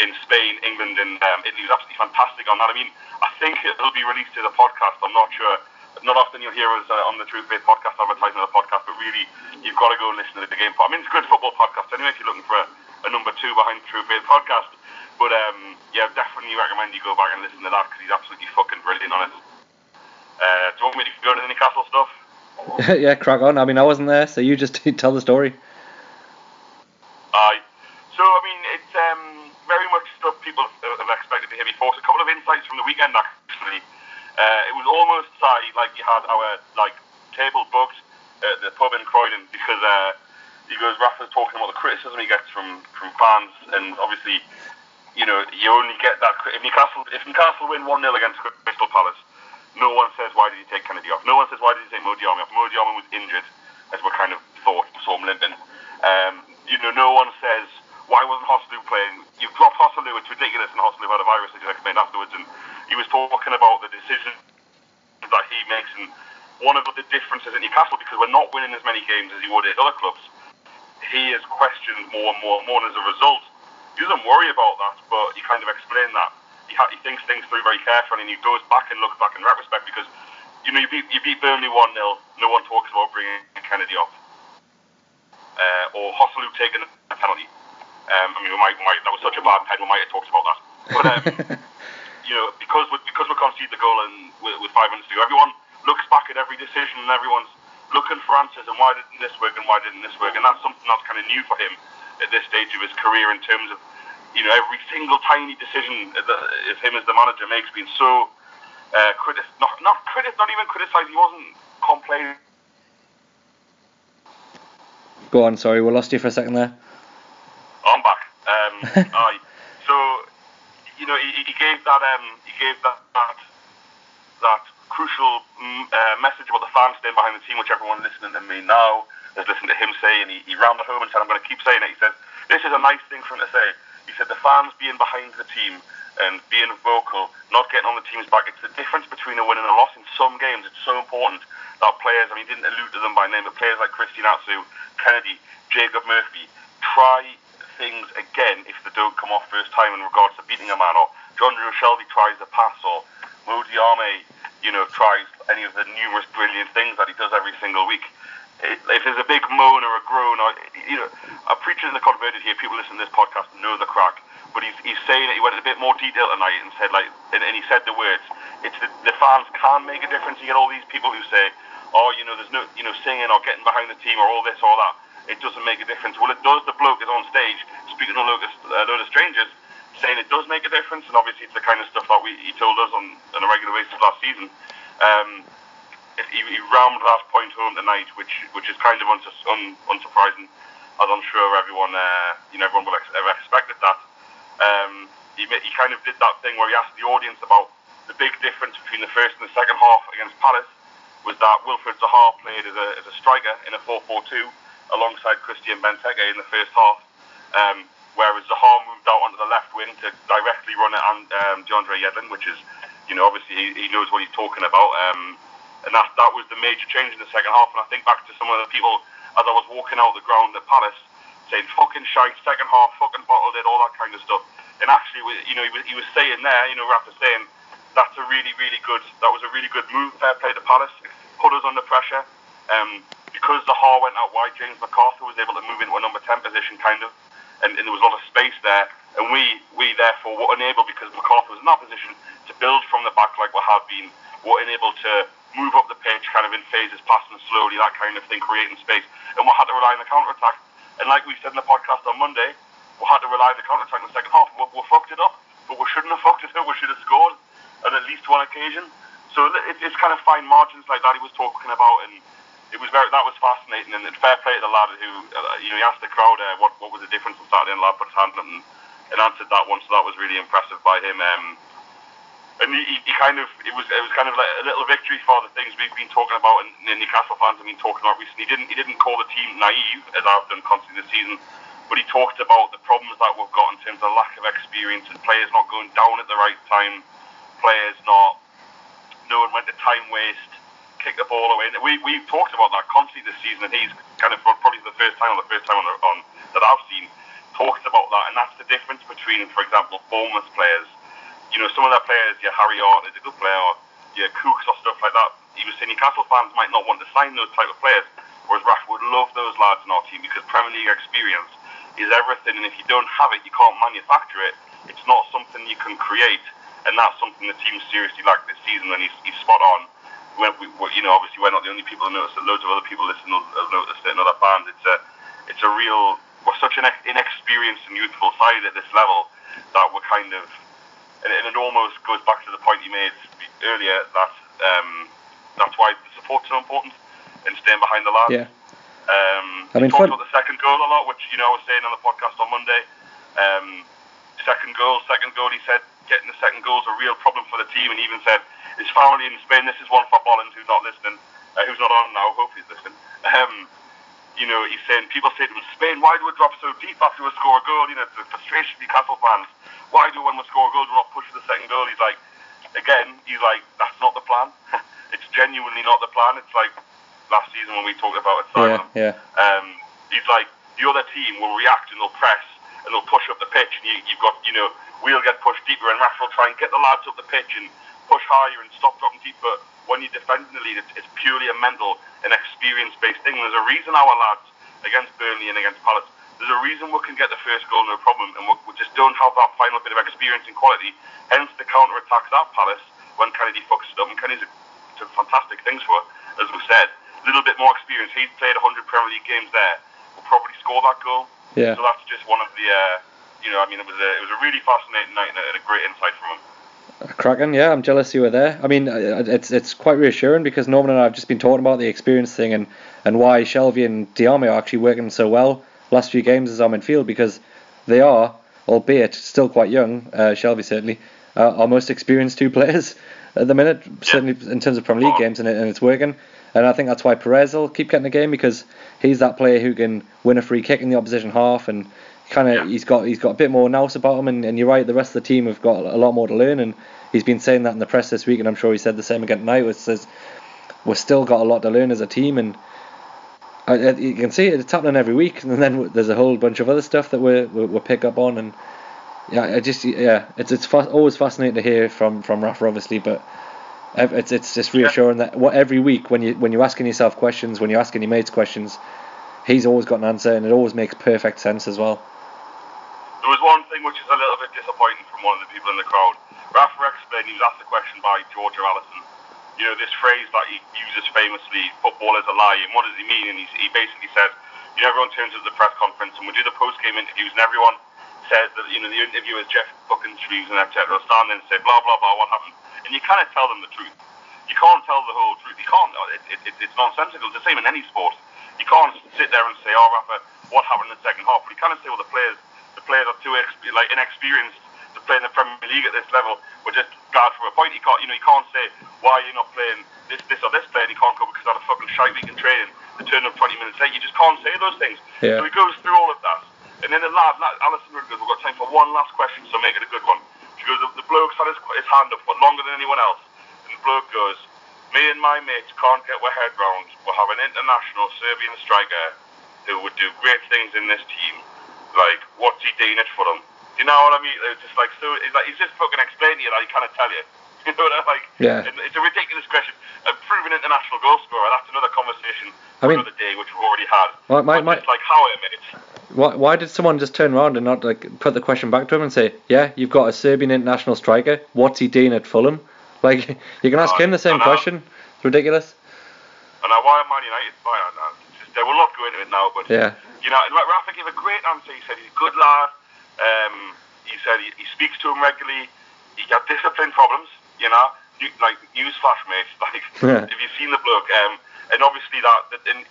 in Spain, England, and um, Italy was absolutely fantastic on that. I mean, I think it'll be released as a podcast. I'm not sure. Not often you'll hear us uh, on the True Faith podcast advertising the podcast, but really you've got to go and listen to the game. I mean, it's a good football podcast anyway. If you're looking for a, a number two behind the True Faith podcast, but um, yeah, definitely recommend you go back and listen to that because he's absolutely fucking brilliant on it. Uh, do you want me to go to the Newcastle stuff? yeah, crack on. I mean, I wasn't there, so you just tell the story. Aye. So I mean, it's um, very much stuff people have expected to hear before. So a couple of insights from the weekend actually. Uh, it was almost like, like you had our like table booked at the pub in Croydon because uh, he goes Rafa's talking about the criticism he gets from from fans, and obviously, you know, you only get that if Newcastle if Newcastle win one 0 against Crystal Palace, no one says why did he take Kenedy off. No one says why did he take Mo off. Mo was injured, as we kind of thought, saw him limping. Um, you know, no one says why wasn't Joselu playing? You've dropped Joselu, it's ridiculous, and Joselu had a virus, as you explained afterwards, and he was talking about the decisions that he makes, and one of the differences at Newcastle, because we're not winning as many games as he would at other clubs, he is questioned more and more and more, and as a result, he doesn't worry about that, but he kind of explained that. He, ha- he thinks things through very carefully, and he goes back and looks back in retrospect, because, you know, you beat, you beat Burnley 1-0, no one talks about bringing Kenedy off. Uh, or Joselu taking a penalty. Um, I mean, we might, we might, that was such a bad pen, we might have talked about that. But, um, you know, because we, because we conceded the goal and with, with five minutes to go, everyone looks back at every decision and everyone's looking for answers and why didn't this work and why didn't this work? And that's something that's kind of new for him at this stage of his career in terms of, you know, every single tiny decision that of him as the manager makes being so uh, critic, not not critic, not even criticised. He wasn't complaining. Go on, sorry, we lost you for a second there. I'm back. Um, aye. You know, he, he gave that um, he gave that that, that crucial mm, uh, message about the fans staying behind the team, which everyone listening to me now is listening to him say, and he, he rounded home and said, "I'm going to keep saying it." He said, "This is a nice thing for him to say." He said, "The fans being behind the team and being vocal, not getting on the team's back. It's the difference between a win and a loss in some games. It's so important that players, I mean, he didn't allude to them by name, but players like Christian Atsu, Kenedy, Jacob Murphy, try things again if they don't come off first time in regards to beating a man, or Jonjo Shelvey tries a pass, or Mo Diame, you know, tries any of the numerous brilliant things that he does every single week. If there's a big moan or a groan, or you know, a preacher in the converted here, people listening to this podcast know the crack. But he's, he's saying that he went in a bit more detail tonight and said like, and, and he said the words. It's the, the fans can make a difference. You get all these people who say, oh, you know, there's no, you know, singing or getting behind the team or all this or that. It doesn't make a difference. Well, it does. The bloke is on stage speaking to a load of, a load of strangers, saying it does make a difference. And obviously, it's the kind of stuff that we he told us on, on a regular basis last season. Um, he, he rammed that point home tonight, which which is kind of unsus, un, unsurprising, as I'm sure everyone uh, you know everyone will ex- have expected that. Um, he, he kind of did that thing where he asked the audience about the big difference between the first and the second half against Palace was that Wilfried Zaha played as a, as a striker in a 4-4-2 alongside Christian Benteke in the first half, um, whereas Zaha moved out onto the left wing to directly run at um, DeAndre Yedlin, which is, you know, obviously he, he knows what he's talking about. Um, and that, that was the major change in the second half. And I think back to some of the people as I was walking out the ground at Palace saying fucking shite, second half, fucking bottled it, all that kind of stuff. And actually, you know, he was, he was saying there, you know, Rafa saying, that's a really, really good, that was a really good move, fair play to Palace, put us under pressure. Um, because the Zaha went out wide, James McArthur was able to move into a number 10 position, kind of, and, and there was a lot of space there. And we, we therefore were unable, because McArthur was in that position, to build from the back like we have been, were unable to move up the pitch kind of in phases, passing slowly, that kind of thing, creating space. And we had to rely on the counter attack. And like we said in the podcast on Monday, we had to rely on the counter attack in the second half. We, we fucked it up, but we shouldn't have fucked it up. We should have scored on at least one occasion. So it, it's kind of fine margins like that he was talking about, and it was very that was fascinating. And fair play to the lad who uh, you know he asked the crowd uh, what what was the difference on Saturday, and the lad put his hand up and, and answered that one. So that was really impressive by him. Um, and he, he kind of it was it was kind of like a little victory for the things we've been talking about and the Newcastle fans have been talking about recently. He didn't he didn't call the team naive as I've done constantly this season, but he talked about the problems that we've got in terms of lack of experience and players not going down at the right time, players not knowing when to time waste, kick the ball away. We we've talked about that constantly this season, and he's kind of probably the first time or the first time on, on that I've seen talks about that, and that's the difference between, for example, Bournemouth players. You know, some of their players, yeah, Harry Arter is a good player, or yeah, Cooks or stuff like that. He was saying Newcastle fans might not want to sign those type of players, whereas Rashford would love those lads in our team because Premier League experience is everything, and if you don't have it, you can't manufacture it. It's not something you can create, and that's something the team seriously lacked this season, and he's, he's spot on. When we, you know, obviously we're not the only people who noticed it. Loads of other people listening have noticed it, and other fans. It's a, it's a real. We're such an inexperienced and youthful side at this level that we're kind of, and it almost goes back to the point you made earlier that um, that's why the support's so important and staying behind the lads. Yeah. Um, I mean, talked about the second goal a lot, which you know I was saying on the podcast on Monday. Um, second goal, second goal. He said getting the second goal is a real problem for the team, and he even said his family in Spain. This is one for Bollins, who's not listening, uh, who's not on now. Hope he's listening. Um, you know, he's saying people say to him, Spain, why do we drop so deep after we score a goal? You know, the frustration of Newcastle fans. Why do when we score a goal, we not push for the second goal? He's like, again, he's like, that's not the plan. it's genuinely not the plan. It's like last season when we talked about it. Yeah, yeah. Um, he's like, the other team will react and they'll press and they'll push up the pitch, and you, you've got, you know, we'll get pushed deeper, and Rashford will try and get the lads up the pitch and push higher and stop dropping deep. But when you're defending the lead, it's, it's purely a mental and experience-based thing. There's a reason our lads against Burnley and against Palace, there's a reason we can get the first goal no problem, and we, just don't have that final bit of experience and quality. Hence the counter attacks at Palace when Kenedy fucks it up, and Kenedy's a fantastic things for, as we said. A little bit more experience. He's played 100 Premier League games there. Will probably score that goal. Yeah. So that's just one of the, uh, you know, I mean, it was a it was a really fascinating night and a, and a great insight from him. Cracking, yeah. I'm jealous you were there. I mean, it's it's quite reassuring because Norman and I have just been talking about the experience thing and, and why Shelvey and Diame are actually working so well last few games as our midfield because they are, albeit still quite young, uh, Shelvey certainly, uh, our most experienced two players at the minute, certainly in terms of Premier League games, and, it, and it's working. And I think that's why Perez will keep getting the game because he's that player who can win a free kick in the opposition half and kind of Yeah. he's got he's got a bit more nous about him and, and you're right the rest of the team have got a lot more to learn and he's been saying that in the press this week and I'm sure he said the same again tonight which says we've still got a lot to learn as a team and I, I- you can see it, it's happening every week and then there's a whole bunch of other stuff that we we we pick up on and yeah I just yeah it's it's fa- always fascinating to hear from from Rafa obviously but it's it's just reassuring that what every week when you when you're asking yourself questions when you're asking your mates questions he's always got an answer and it always makes perfect sense as well There was one thing which is a little bit disappointing from one of the people in the crowd. Rafa explained he was asked a question by George Allison. You know, this phrase that he uses famously, football is a lie, and what does he mean? And he, he basically says, you know, everyone turns to the press conference and we do the post-game interviews and everyone says that, you know, the interviewers, Geoff fucking Shreeves and etc. stand and say, blah, blah, blah, what happened? And you kind of tell them the truth. You can't tell the whole truth. You can't. It, it, it, it's nonsensical. It's the same in any sport. You can't sit there and say, oh, Rafa, what happened in the second half? But you kind of say, well, the players, the players are too exp- like inexperienced to play in the Premier League at this level. We're just glad for a point. You can't, you know, you can't say why you're not playing this, this or this player. And you can't go because I had a fucking shite week in training. To turn up 20 minutes late. You just can't say those things. Yeah. So he goes through all of that, and then the lad, lad Alison "We've got time for one last question, so make it a good one." She goes, "The, bloke's had his, his hand up for longer than anyone else," and the bloke goes, "Me and my mates can't get our head round. We'll have an international Serbian striker who would do great things in this team. Like, what's he doing it for them? You know what I mean? It's just like so. It's like he's just fucking explaining it. I kind of tell you. You know what I like? Yeah. It's a ridiculous question. A proven international goal scorer. That's another conversation I mean- another day, which we've already had. My- my- my- like how it. Why, why did someone just turn around and not like put the question back to him and say, "Yeah, you've got a Serbian international striker. What's he doing at Fulham?" Like you can ask Oh, him the same question. It's ridiculous. And now why Man United? Why are? Just, they will not go into it now, but Yeah. you know, Rafa gave a great answer. He said he's a good lad. Um, he said he, he speaks to him regularly. He got discipline problems, you know. You, like newsflash, mate. Like Yeah. if you've seen the bloke, um, and obviously that, that in,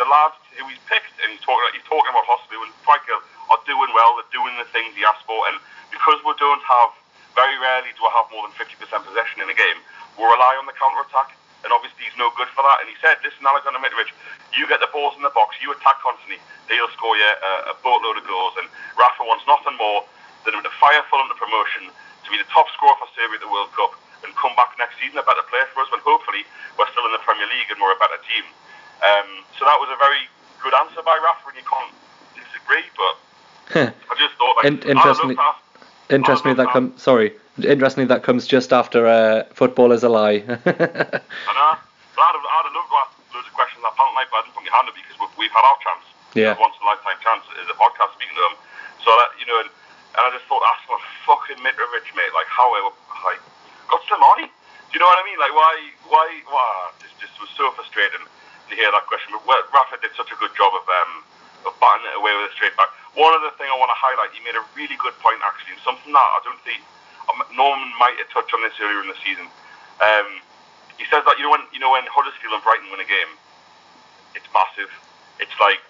the lads who he's picked, and he's talking, he's talking about Hospital and Striker are doing well. They're doing the things he asked for, and because we don't have, very rarely do I have more than 50% possession in a game. We rely on the counter attack, and obviously he's no good for that. And he said, "Listen, Aleksandar Mitrovic, you get the balls in the box, you attack constantly, he'll score you a, a boatload of goals." And Rafa wants nothing more than to fire Fulham to promotion, to be the top scorer for Serbia at the World Cup, and come back next season a better player for us. When hopefully we're still in the Premier League and we're a better team. Um, so that was a very good answer by Rafa, and you can't disagree. But I just thought like In- interestingly- I'd love to ask- Interestingly, that comes. Sorry. Interestingly, that comes just after uh, "Football Is a Lie." I know. But I'd have, I'd have loved to ask loads of questions that panel night, but I didn't put my hand up because we've, we've had our chance. Yeah. Once in a lifetime chance as a podcast speaking to them. So that you know, and, and I just thought, ask my fucking Mitrovic, mate. Like how I like got some money. Do you know what I mean? Like why, why, why? Just, just was so frustrating to hear that question. But well, Rafa did such a good job of um of batting it away with a straight back. One other thing I want to highlight, he made a really good point actually, and something that I don't think um, Norman might have touched on this earlier in the season. Um, he says that you know when you know when Huddersfield and Brighton win a game, it's massive. It's like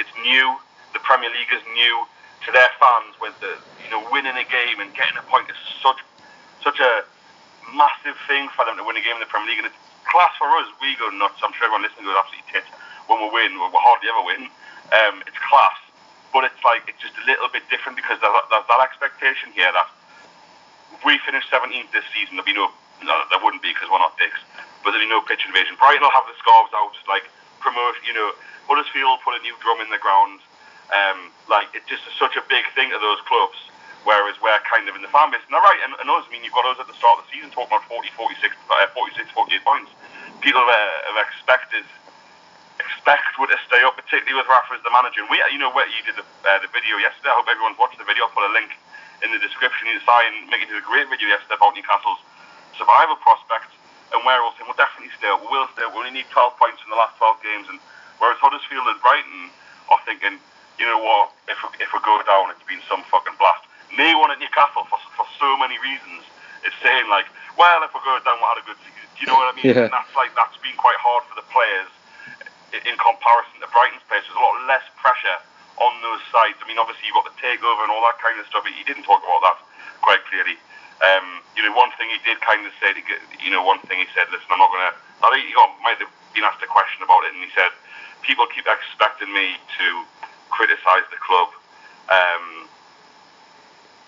it's new. The Premier League is new to their fans. When the you know winning a game and getting a point is such such a massive thing for them to win a game in the Premier League, and it's class for us. We go nuts. I'm sure everyone listening goes absolutely tits when we win. We hardly ever win. Um, it's class, but it's like it's just a little bit different because there's, there's that expectation here that if we finish 17th this season, there'll be no, no there wouldn't be because we're not dicks, but there'll be no pitch invasion. Brighton will have the scarves out, just like promote, you know, Huddersfield put a new drum in the ground. Um, like it's just such a big thing to those clubs, whereas we're kind of in the fan base. And they're right, and, and us, I mean, you've got us at the start of the season talking about 40, 46, uh, 46, 48 points. People have, uh, have expected expect would to stay up, particularly with Rafa as the manager. And we, you know, where you did the, uh, the video yesterday. I hope everyone's watched the video. I'll put a link in the description. You saw Mickey did a great video yesterday about Newcastle's survival prospects and where we'll say we'll definitely stay up. We will stay up. We only need 12 points in the last 12 games. And whereas Huddersfield and Brighton are thinking, you know what, if we, if we go down, it's been some fucking blast. Me one at Newcastle for, for so many reasons is saying like, well, if we go down, we had a good season. Do you know what I mean? Yeah. And that's like that's been quite hard for the players in comparison to Brighton's players. There's a lot less pressure on those sides. I mean, obviously you've got the takeover and all that kind of stuff, but he didn't talk about that quite clearly. Um, you know, one thing he did kind of say, to get, you know, one thing he said, listen, I'm not going to, I think he got, might have been asked a question about it, and he said, people keep expecting me to criticise the club. Um,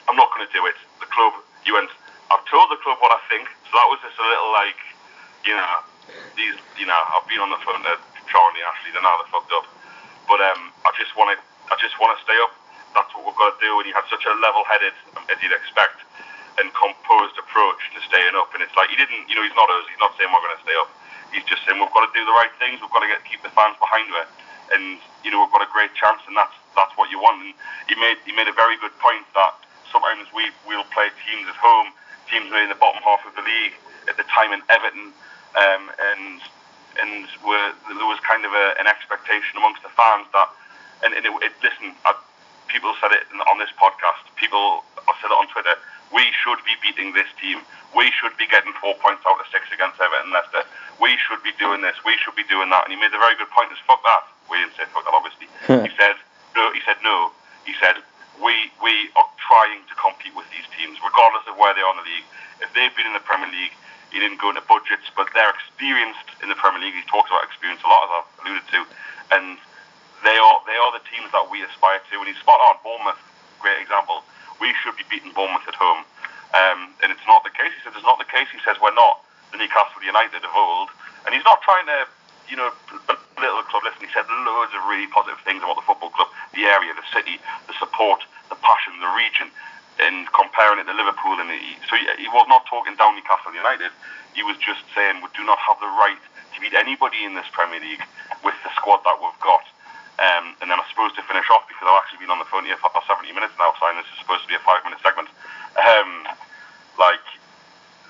I'm not going to do it. The club, you went, I've told the club what I think, so that was just a little like, you know, these, you know, I've been on the phone to Charnley and Ashley, they're now they're fucked up. But um, I just want to, I just want to stay up. That's what we've got to do. And he had such a level-headed, as you'd expect, and composed approach to staying up. And it's like he didn't, you know, he's not us. He's not saying we're going to stay up. He's just saying we've got to do the right things. We've got to get keep the fans behind us. And you know, we've got a great chance, and that's that's what you want. And he made he made a very good point that sometimes we will play teams at home, teams maybe in the bottom half of the league at the time in Everton, um, and and were, there was kind of a, an expectation amongst the fans that, and, and it, it, listen, I, people said it on this podcast, people said it on Twitter, we should be beating this team. We should be getting four points out of six against Everton Leicester. We should be doing this. We should be doing that. And he made a very good point. Is fuck that. We didn't say fuck that, obviously. he said no. He said no. He said we we are trying to compete with these teams, regardless of where they are in the league. If they've been in the Premier League, he didn't go into budgets, but they're experienced in the Premier League. He talks about experience a lot, as I've alluded to, and they are they are the teams that we aspire to. And he's spot on. Bournemouth, great example. We should be beating Bournemouth at home, um, and it's not the case. He says it's not the case. He says we're not the Newcastle United of old, and he's not trying to, you know, belittle the club. Listen, he said loads of really positive things about the football club, the area, the city, the support, the passion, the region and comparing it to Liverpool. And he, so he, he was not talking down Newcastle United. He was just saying we do not have the right to beat anybody in this Premier League with the squad that we've got. Um, and then I suppose to finish off, because I've actually been on the phone here for about 70 minutes now, Simon, this is supposed to be a five-minute segment. Um, like,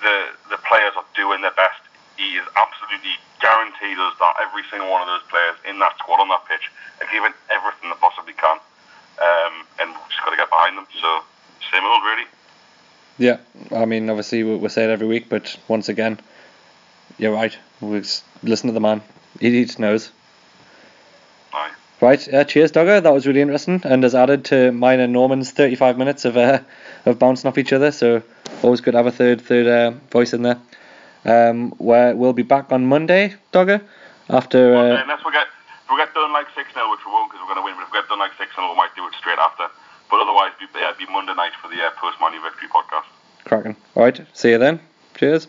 the the players are doing their best. He is absolutely guaranteed us that every single one of those players in that squad on that pitch are giving everything they possibly can. Um, and we've just got to get behind them. So, same old, really. Yeah, I mean, obviously we, we say it every week, but once again, you're right. We listen to the man. He, he just knows. Aye. Right, uh, cheers, Dogger. That was really interesting, and has added to mine and Norman's 35 minutes of uh, of bouncing off each other. So always good to have a third third uh, voice in there. Um, where we'll be back on Monday, Dogger, after. Uh, unless we get if we get done like six 0 which we won't because we're going to win. But if we get done like six 0 we might do it straight after. But otherwise, be, yeah, it'd be Monday night for the uh, post money victory podcast. cracking. All right, see you then. Cheers.